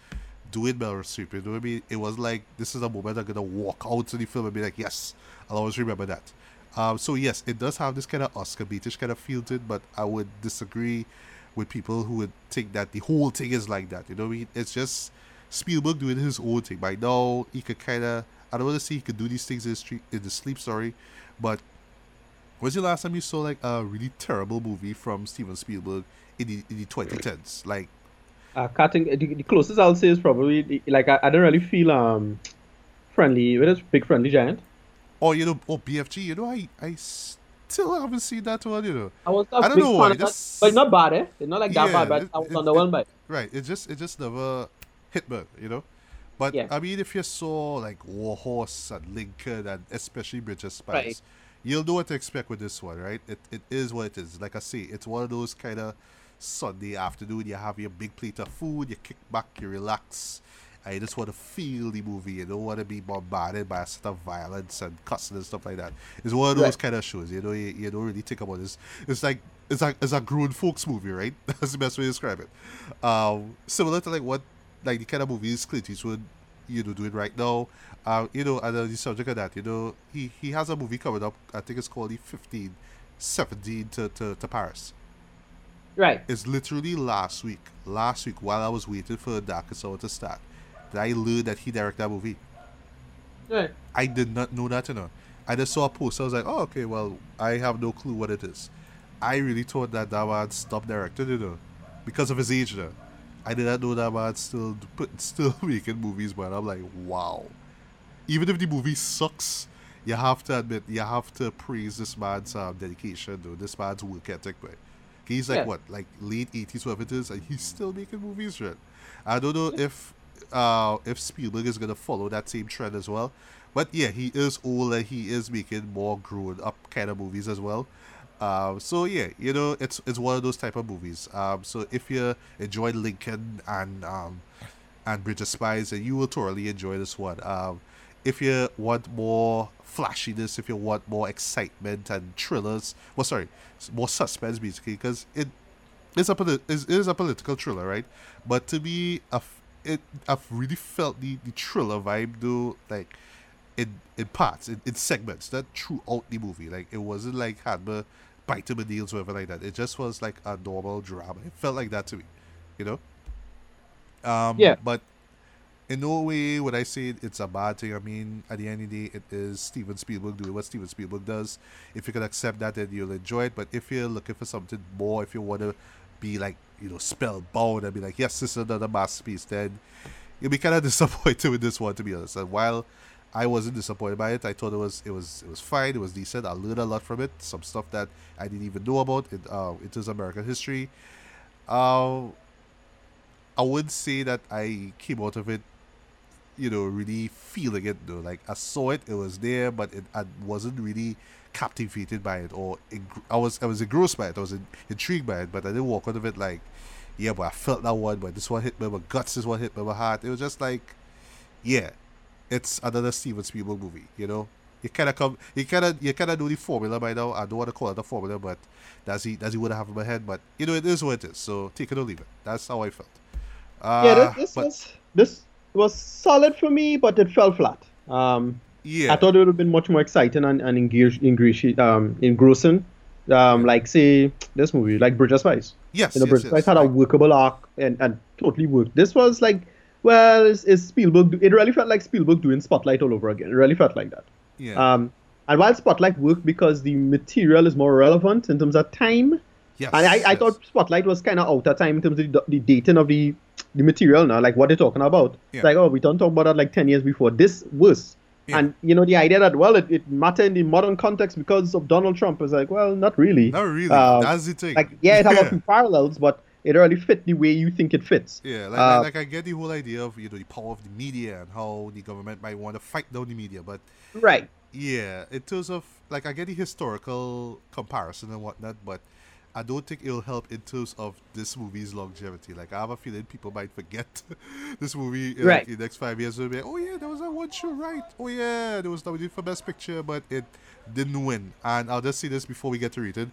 doing Meryl Streep. You know what I mean? It was like, this is a moment I'm going to walk out to the film and be like, yes, I'll always remember that. Um, so yes, it does have this kind of Oscar beatish kind of feel to it, but I would disagree with people who would think that the whole thing is like that. You know, I mean, it's just Spielberg doing his own thing. By now, he could kind of I don't want to say he could do these things in the street in the sleep. Sorry, but was the last time you saw like a really terrible movie from Steven Spielberg in the in the 2010s? Like, uh, cutting the, the closest I'll say is probably like I, I don't really feel um friendly with this big friendly giant. Oh, you know, oh BFG. You know, I I still haven't seen that one. You know, I was I don't know why, just, but not bad, eh? It's not like that yeah, bad, but it, I was underwhelmed by. Right. It just it just never hit me. You know. But yeah. I mean, if you saw like Warhorse and Lincoln and especially Bridge Spies, right. you'll know what to expect with this one, right? It it is what it is. Like I say, it's one of those kind of Sunday afternoon. You have your big plate of food, you kick back, you relax, I just want to feel the movie. You don't want to be bombarded by a set of violence and cussing and stuff like that. It's one of those right. kind of shows. You know, you, you don't really think about this. It's like it's like it's a grown folks movie, right? That's the best way to describe it. Um, similar to like what like the kind of movies Clint Eastwood, you know, doing right now. Uh, you know, and uh, the subject of that, you know, he he has a movie coming up. I think it's called the 15, 17 to, to, to Paris. Right. It's literally last week. Last week, while I was waiting for Darkest Hour to start, I learned that he directed that movie. Right. I did not know that, you know. I just saw a post. I was like, oh, okay, well, I have no clue what it is. I really thought that that man stopped directing, you know, because of his age, you know. I did not know that man still put, still making movies, but I'm like, wow. Even if the movie sucks, you have to admit, you have to praise this man's um, dedication, though, this man's work ethic, right? He's like, yeah. what, like late 80s, whatever it is, and he's still making movies, right? I don't know if uh, if Spielberg is gonna follow that same trend as well. But yeah, he is older. He is making more grown up kind of movies as well. Um, so yeah, you know, it's it's one of those type of movies. Um, so if you enjoyed Lincoln and um, and Bridge of Spies, then you will totally enjoy this one. Um, if you want more flashiness, if you want more excitement and thrillers, well, sorry, more suspense basically, because it it is a it is a political thriller, right? But to be a it I've really felt the, the thriller vibe though, like in in parts, in, in segments, that throughout the movie. Like it wasn't like had me biting my nails or whatever like that. It just was like a normal drama. It felt like that to me. You know? Um yeah. but in no way would I say it's a bad thing. I mean, at the end of the day, it is Steven Spielberg doing what Steven Spielberg does. If you can accept that, then you'll enjoy it. But if you're looking for something more, if you want to be like you know spellbound and be like, yes, this is another masterpiece, then you'll be kind of disappointed with this one, to be honest. And while I wasn't disappointed by it, I thought it was it was it was fine. It was decent. I learned a lot from it. Some stuff that I didn't even know about. It uh, it is American history. Uh, I would say that I came out of it, you know, really feeling it though. Like I saw it, it was there, but it I wasn't really captivated by it or I was I was engrossed by it. I was in, intrigued by it, but I didn't walk out of it like, yeah, but I felt that one, but this one hit me, my guts, this one hit me, my heart. It was just like, yeah, it's another Steven Spielberg movie. You know, you kind of come, you kind of you kind of know the formula by now. I don't want to call it a formula, but that's he that's he would have in my head. But you know, it is what it is. So take it or leave it. That's how I felt. Uh, yeah, this, this but, was this was solid for me, but it fell flat. Um, yeah. I thought it would have been much more exciting and, and engage, engage, um, engrossing Um, like say this movie, like Bridge of Spies. Yes, You know, yes, Bridge yes. Spies had a workable arc and, and totally worked. This was like, well, it's, it's Spielberg. It really felt like Spielberg doing Spotlight all over again. It really felt like that. yeah, Um, and while Spotlight worked because the material is more relevant in terms of time, yes, and I, I thought Spotlight was kind of out of time in terms of the, the dating of the the material now, like what they're talking about. Yeah. It's like, oh, we don't talk about that like 10 years before. This was. Yeah. And, you know, the idea that, well, it, it mattered in the modern context because of Donald Trump is like, well, not really. not really. um, That's the thing. Like, yeah, it has a few parallels, but it really fit the way you think it fits. Yeah, like, Uh, like I get the whole idea of you know the power of the media and how the government might want to fight down the media, but Right. yeah, in terms of like I get the historical comparison and whatnot, but I don't think it'll help in terms of this movie's longevity. Like I have a feeling people might forget this movie in, Right. like, in the next five years. Will be, like, oh yeah, there was that one show, right? Oh yeah, there was nominated for best picture, but it didn't win. And I'll just say this before we get to read it: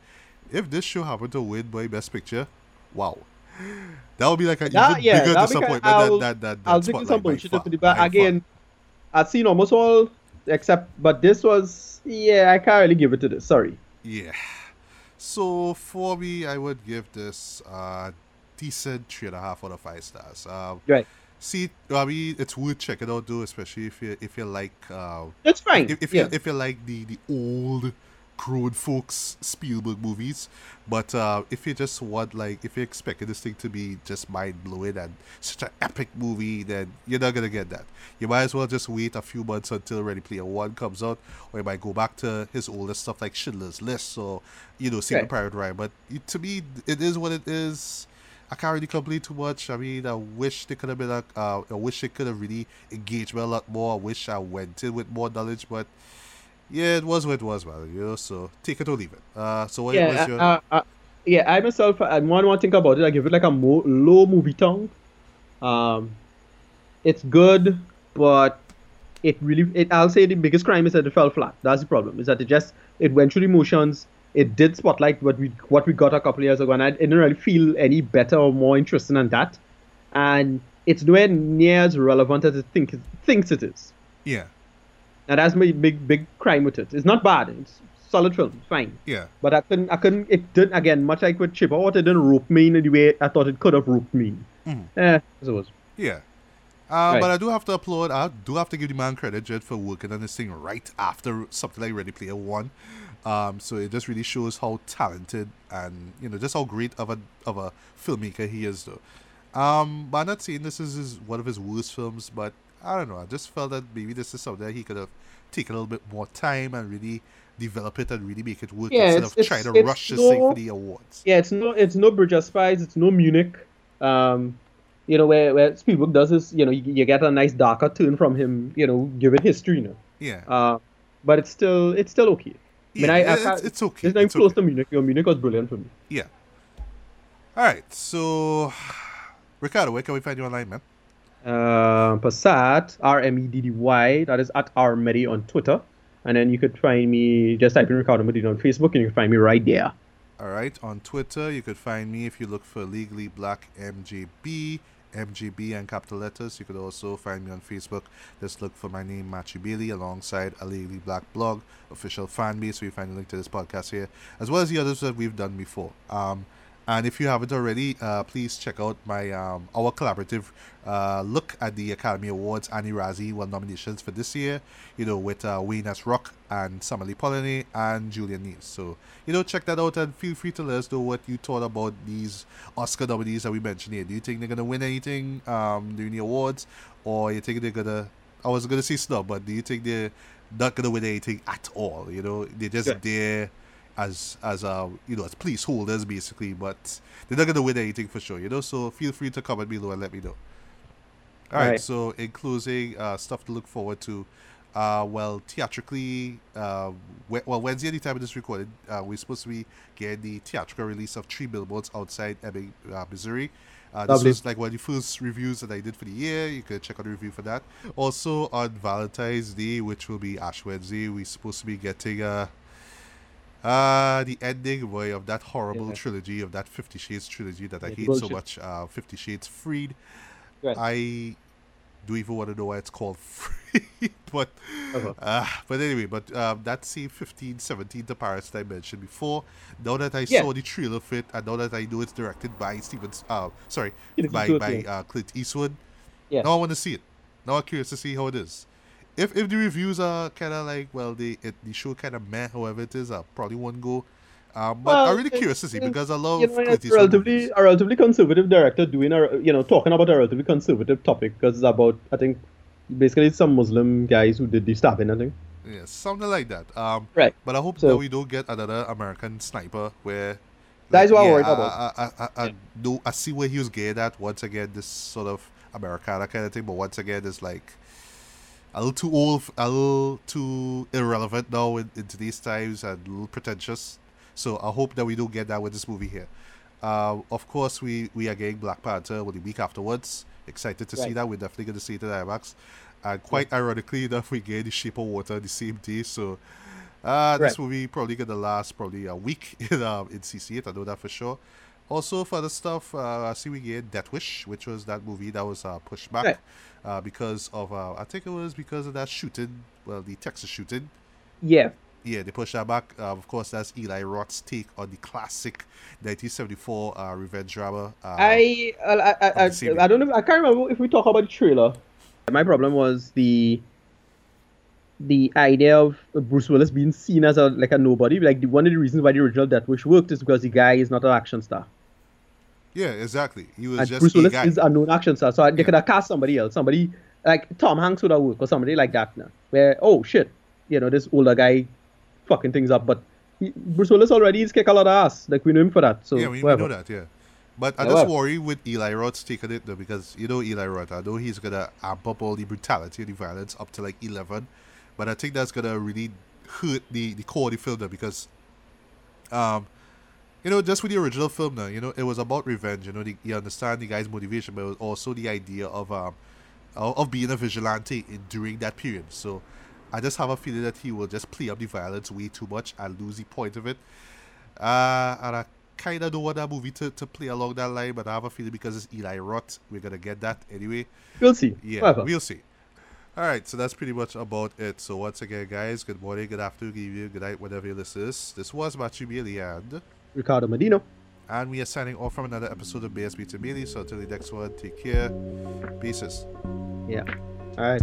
if this show happened to win by best picture, wow. That would be like an That- even yeah, bigger disappointment kind- I'll- than that. that, that I'll take some bullshit far, but by far. again, I've seen almost all except, but this was, yeah, I can't really give it to this. Sorry. Yeah. So for me, I would give this uh decent three and a half out of five stars. Um, Right. see, I mean, it's worth checking out though, especially if you if you like uh, It's fine. if, if yeah. you if you like the the old grown folks Spielberg movies. But uh, if you just want like if you expected this thing to be just mind blowing and such an epic movie, then you're not gonna get that. You might as well just wait a few months until Ready Player One comes out, or you might go back to his older stuff like Schindler's List or you know Saving Right. Private Ryan. But it, to me, it is what it is. I can't really complain too much. I mean, I wish they could have been a, uh, I wish they could have really engaged me a lot more. I wish I went in with more knowledge, but yeah, it was what it was, man. You know, so take it or leave it. Uh, so what was yeah, your? uh, uh, yeah, I myself, I one one think about it. I give it like a mo- low movie tongue. Um, it's good, but it really, it. I'll say the biggest crime is that it fell flat. That's the problem. Is that it just it went through the motions. It did spotlight what we what we got a couple of years ago, and I didn't really feel any better or more interesting than that. And it's nowhere near as relevant as it think thinks it is. yeah, And that's my big big crime with it. It's not bad. It's solid film. It's fine. yeah, But I couldn't, I couldn't, it didn't, again, much like with Chipper, what it didn't rope me in the way I thought it could have roped me. Mhm. Eh, as it was. yeah. Uh, Right. But I do have to applaud. I do have to give the man credit, Jed, for working on this thing right after something like Ready Player One. Um, so it just really shows how talented and you know just how great of a of a filmmaker he is, though. Um, but I'm not saying this is his, one of his worst films, but I don't know. I just felt that maybe this is something that he could have taken a little bit more time and really develop it and really make it work Yeah, instead it's- of it's- trying to it's rush this thing no- for the awards. Yeah, it's no, it's no Bridge of Spies, it's no Munich. Um, you know, where, where Spielberg does is, you know, you, you get a nice darker turn from him, you know, given history, you know. Yeah, Uh, but it's still, it's still okay. I mean, yeah, I, I it's, it's okay. It's not even it's close okay. to Munich. You know, Munich was brilliant for me. Yeah. All right. So, Ricardo, where can we find you online, man? Uh, Passat, R M E D D Y, that is at Armedi on Twitter. And then you could find me, just type in Ricardo Medina on Facebook, and you can find me right there. All right. On Twitter, you could find me if you look for Legally Black MJB, MJB and capital letters. You could also find me on Facebook. Just look for my name, Machi Bailey, alongside a Legally Black blog, official fan base, where you find a link to this podcast here, as well as the others that we've done before. Um, and if you haven't already, uh, please check out my um, our collaborative uh, look at the Academy Awards Annie Razzie well nominations for this year. You know, with uh, Wayne S. Rock and Samali Polanyi and Julian Nees. So you know, check that out and feel free to let us know what you thought about these Oscar nominees that we mentioned here. Do you think they're gonna win anything um, during the awards, or you think they're gonna? I was gonna say snub, but do you think they're not gonna win anything at all? You know, they're just Yeah. there as as uh you know as placeholders basically, but they're not gonna win anything for sure. You know, so feel free to comment below and let me know. All right. Right. So in closing, uh, stuff to look forward to. Uh, well, theatrically, uh, we- well, Wednesday, the time of this recording, uh, we're supposed to be getting the theatrical release of Three Billboards Outside Ebbing, uh, Missouri. Uh, this was like one of the first reviews that I did for the year. You can check out the review for that. Also, on Valentine's Day, which will be Ash Wednesday, we're supposed to be getting uh, uh, the ending boy of that horrible Yeah. trilogy, of that Fifty Shades trilogy that I Yeah, hate so much, uh, Fifty Shades Freed. Right. I do even want to know why it's called free. but Uh-huh. uh, but anyway, but um, that same 15, 17 to Paris that I mentioned before. Now that I Yeah. saw the trailer it and now that I know it's directed by Steven, uh, sorry, by by uh, Clint Eastwood. Yeah. Now I want to see it. Now I'm curious to see how it is. If if the reviews are kind of like well, the it, the show kind of meh, however it is, I probably won't go. Um, but Well, I'm really curious to see because I love you know, Clint it's Eastwood relatively a relatively conservative director doing a you know talking about a relatively conservative topic because it's about I think basically some Muslim guys who did the stabbing I think. Yeah, something like that. Um, Right. But I hope So- that we don't get another American sniper where. That is what I'm worried I, about. I, I, I, I, Yeah. know, I see where he was geared at. Once again, this sort of Americana kind of thing, but once again, it's like a little too old, a little too irrelevant now in, in today's times and a little pretentious. So I hope that we don't get that with this movie here. Uh, of course, we, we are getting Black Panther with the week afterwards. Excited to see that. We're definitely going to see it at IMAX. And quite ironically enough, we get the Shape of Water the same day. So uh, this Right. movie probably going to last probably a week in, um, in CC8. I know that for sure. Also, for the stuff, uh, I see we get Death Wish, which was that movie that was uh, pushed back Right. uh, because of, uh, I think it was because of that shooting, well, the Texas shooting. Yeah. Yeah, they pushed that back. Uh, of course, that's Eli Roth's take on the classic 1974 uh, revenge drama. Uh, I I, I, I, I don't know. I can't remember if we talk about the trailer. My problem was the the idea of Bruce Willis being seen as a like a nobody. Like the, one of the reasons why the original Death Wish worked is because the guy is not an action star, yeah, exactly. He was and just Bruce a Willis guy. is a known action star. So they Yeah. could have cast somebody else, somebody like Tom Hanks would have worked, or somebody like that. Now, where oh shit, you know this older guy fucking things up, but. He, Bruce Willis already is kick a lot of ass. Like we know him for that. So yeah, we, we know that, yeah. But I Yeah, just worry with Eli Roth's taking it though, because you know Eli Roth. I know he's gonna amp up all the brutality and the violence up to like eleven, but I think that's gonna really hurt the the core of film though, because, um, you know, just with the original film now, you know, it was about revenge. You know, the, you understand the guy's motivation, but it was also the idea of um of, being a vigilante in, during that period. So. I just have a feeling that he will just play up the violence way too much and lose the point of it. Uh, and I kind of don't want that movie to, to play along that line, but I have a feeling because it's Eli Roth, we're going to get that anyway. We'll see. Yeah, Whatever. we'll see. All right, so that's pretty much about it. So once again, guys, good morning, good afternoon, good evening, good night, whatever you listen to this. This was Matthew Bailey, and, Ricardo Medina. and we are signing off from another episode of BSB to Bailey. So until the next one, take care. Pieces. Yeah. All right.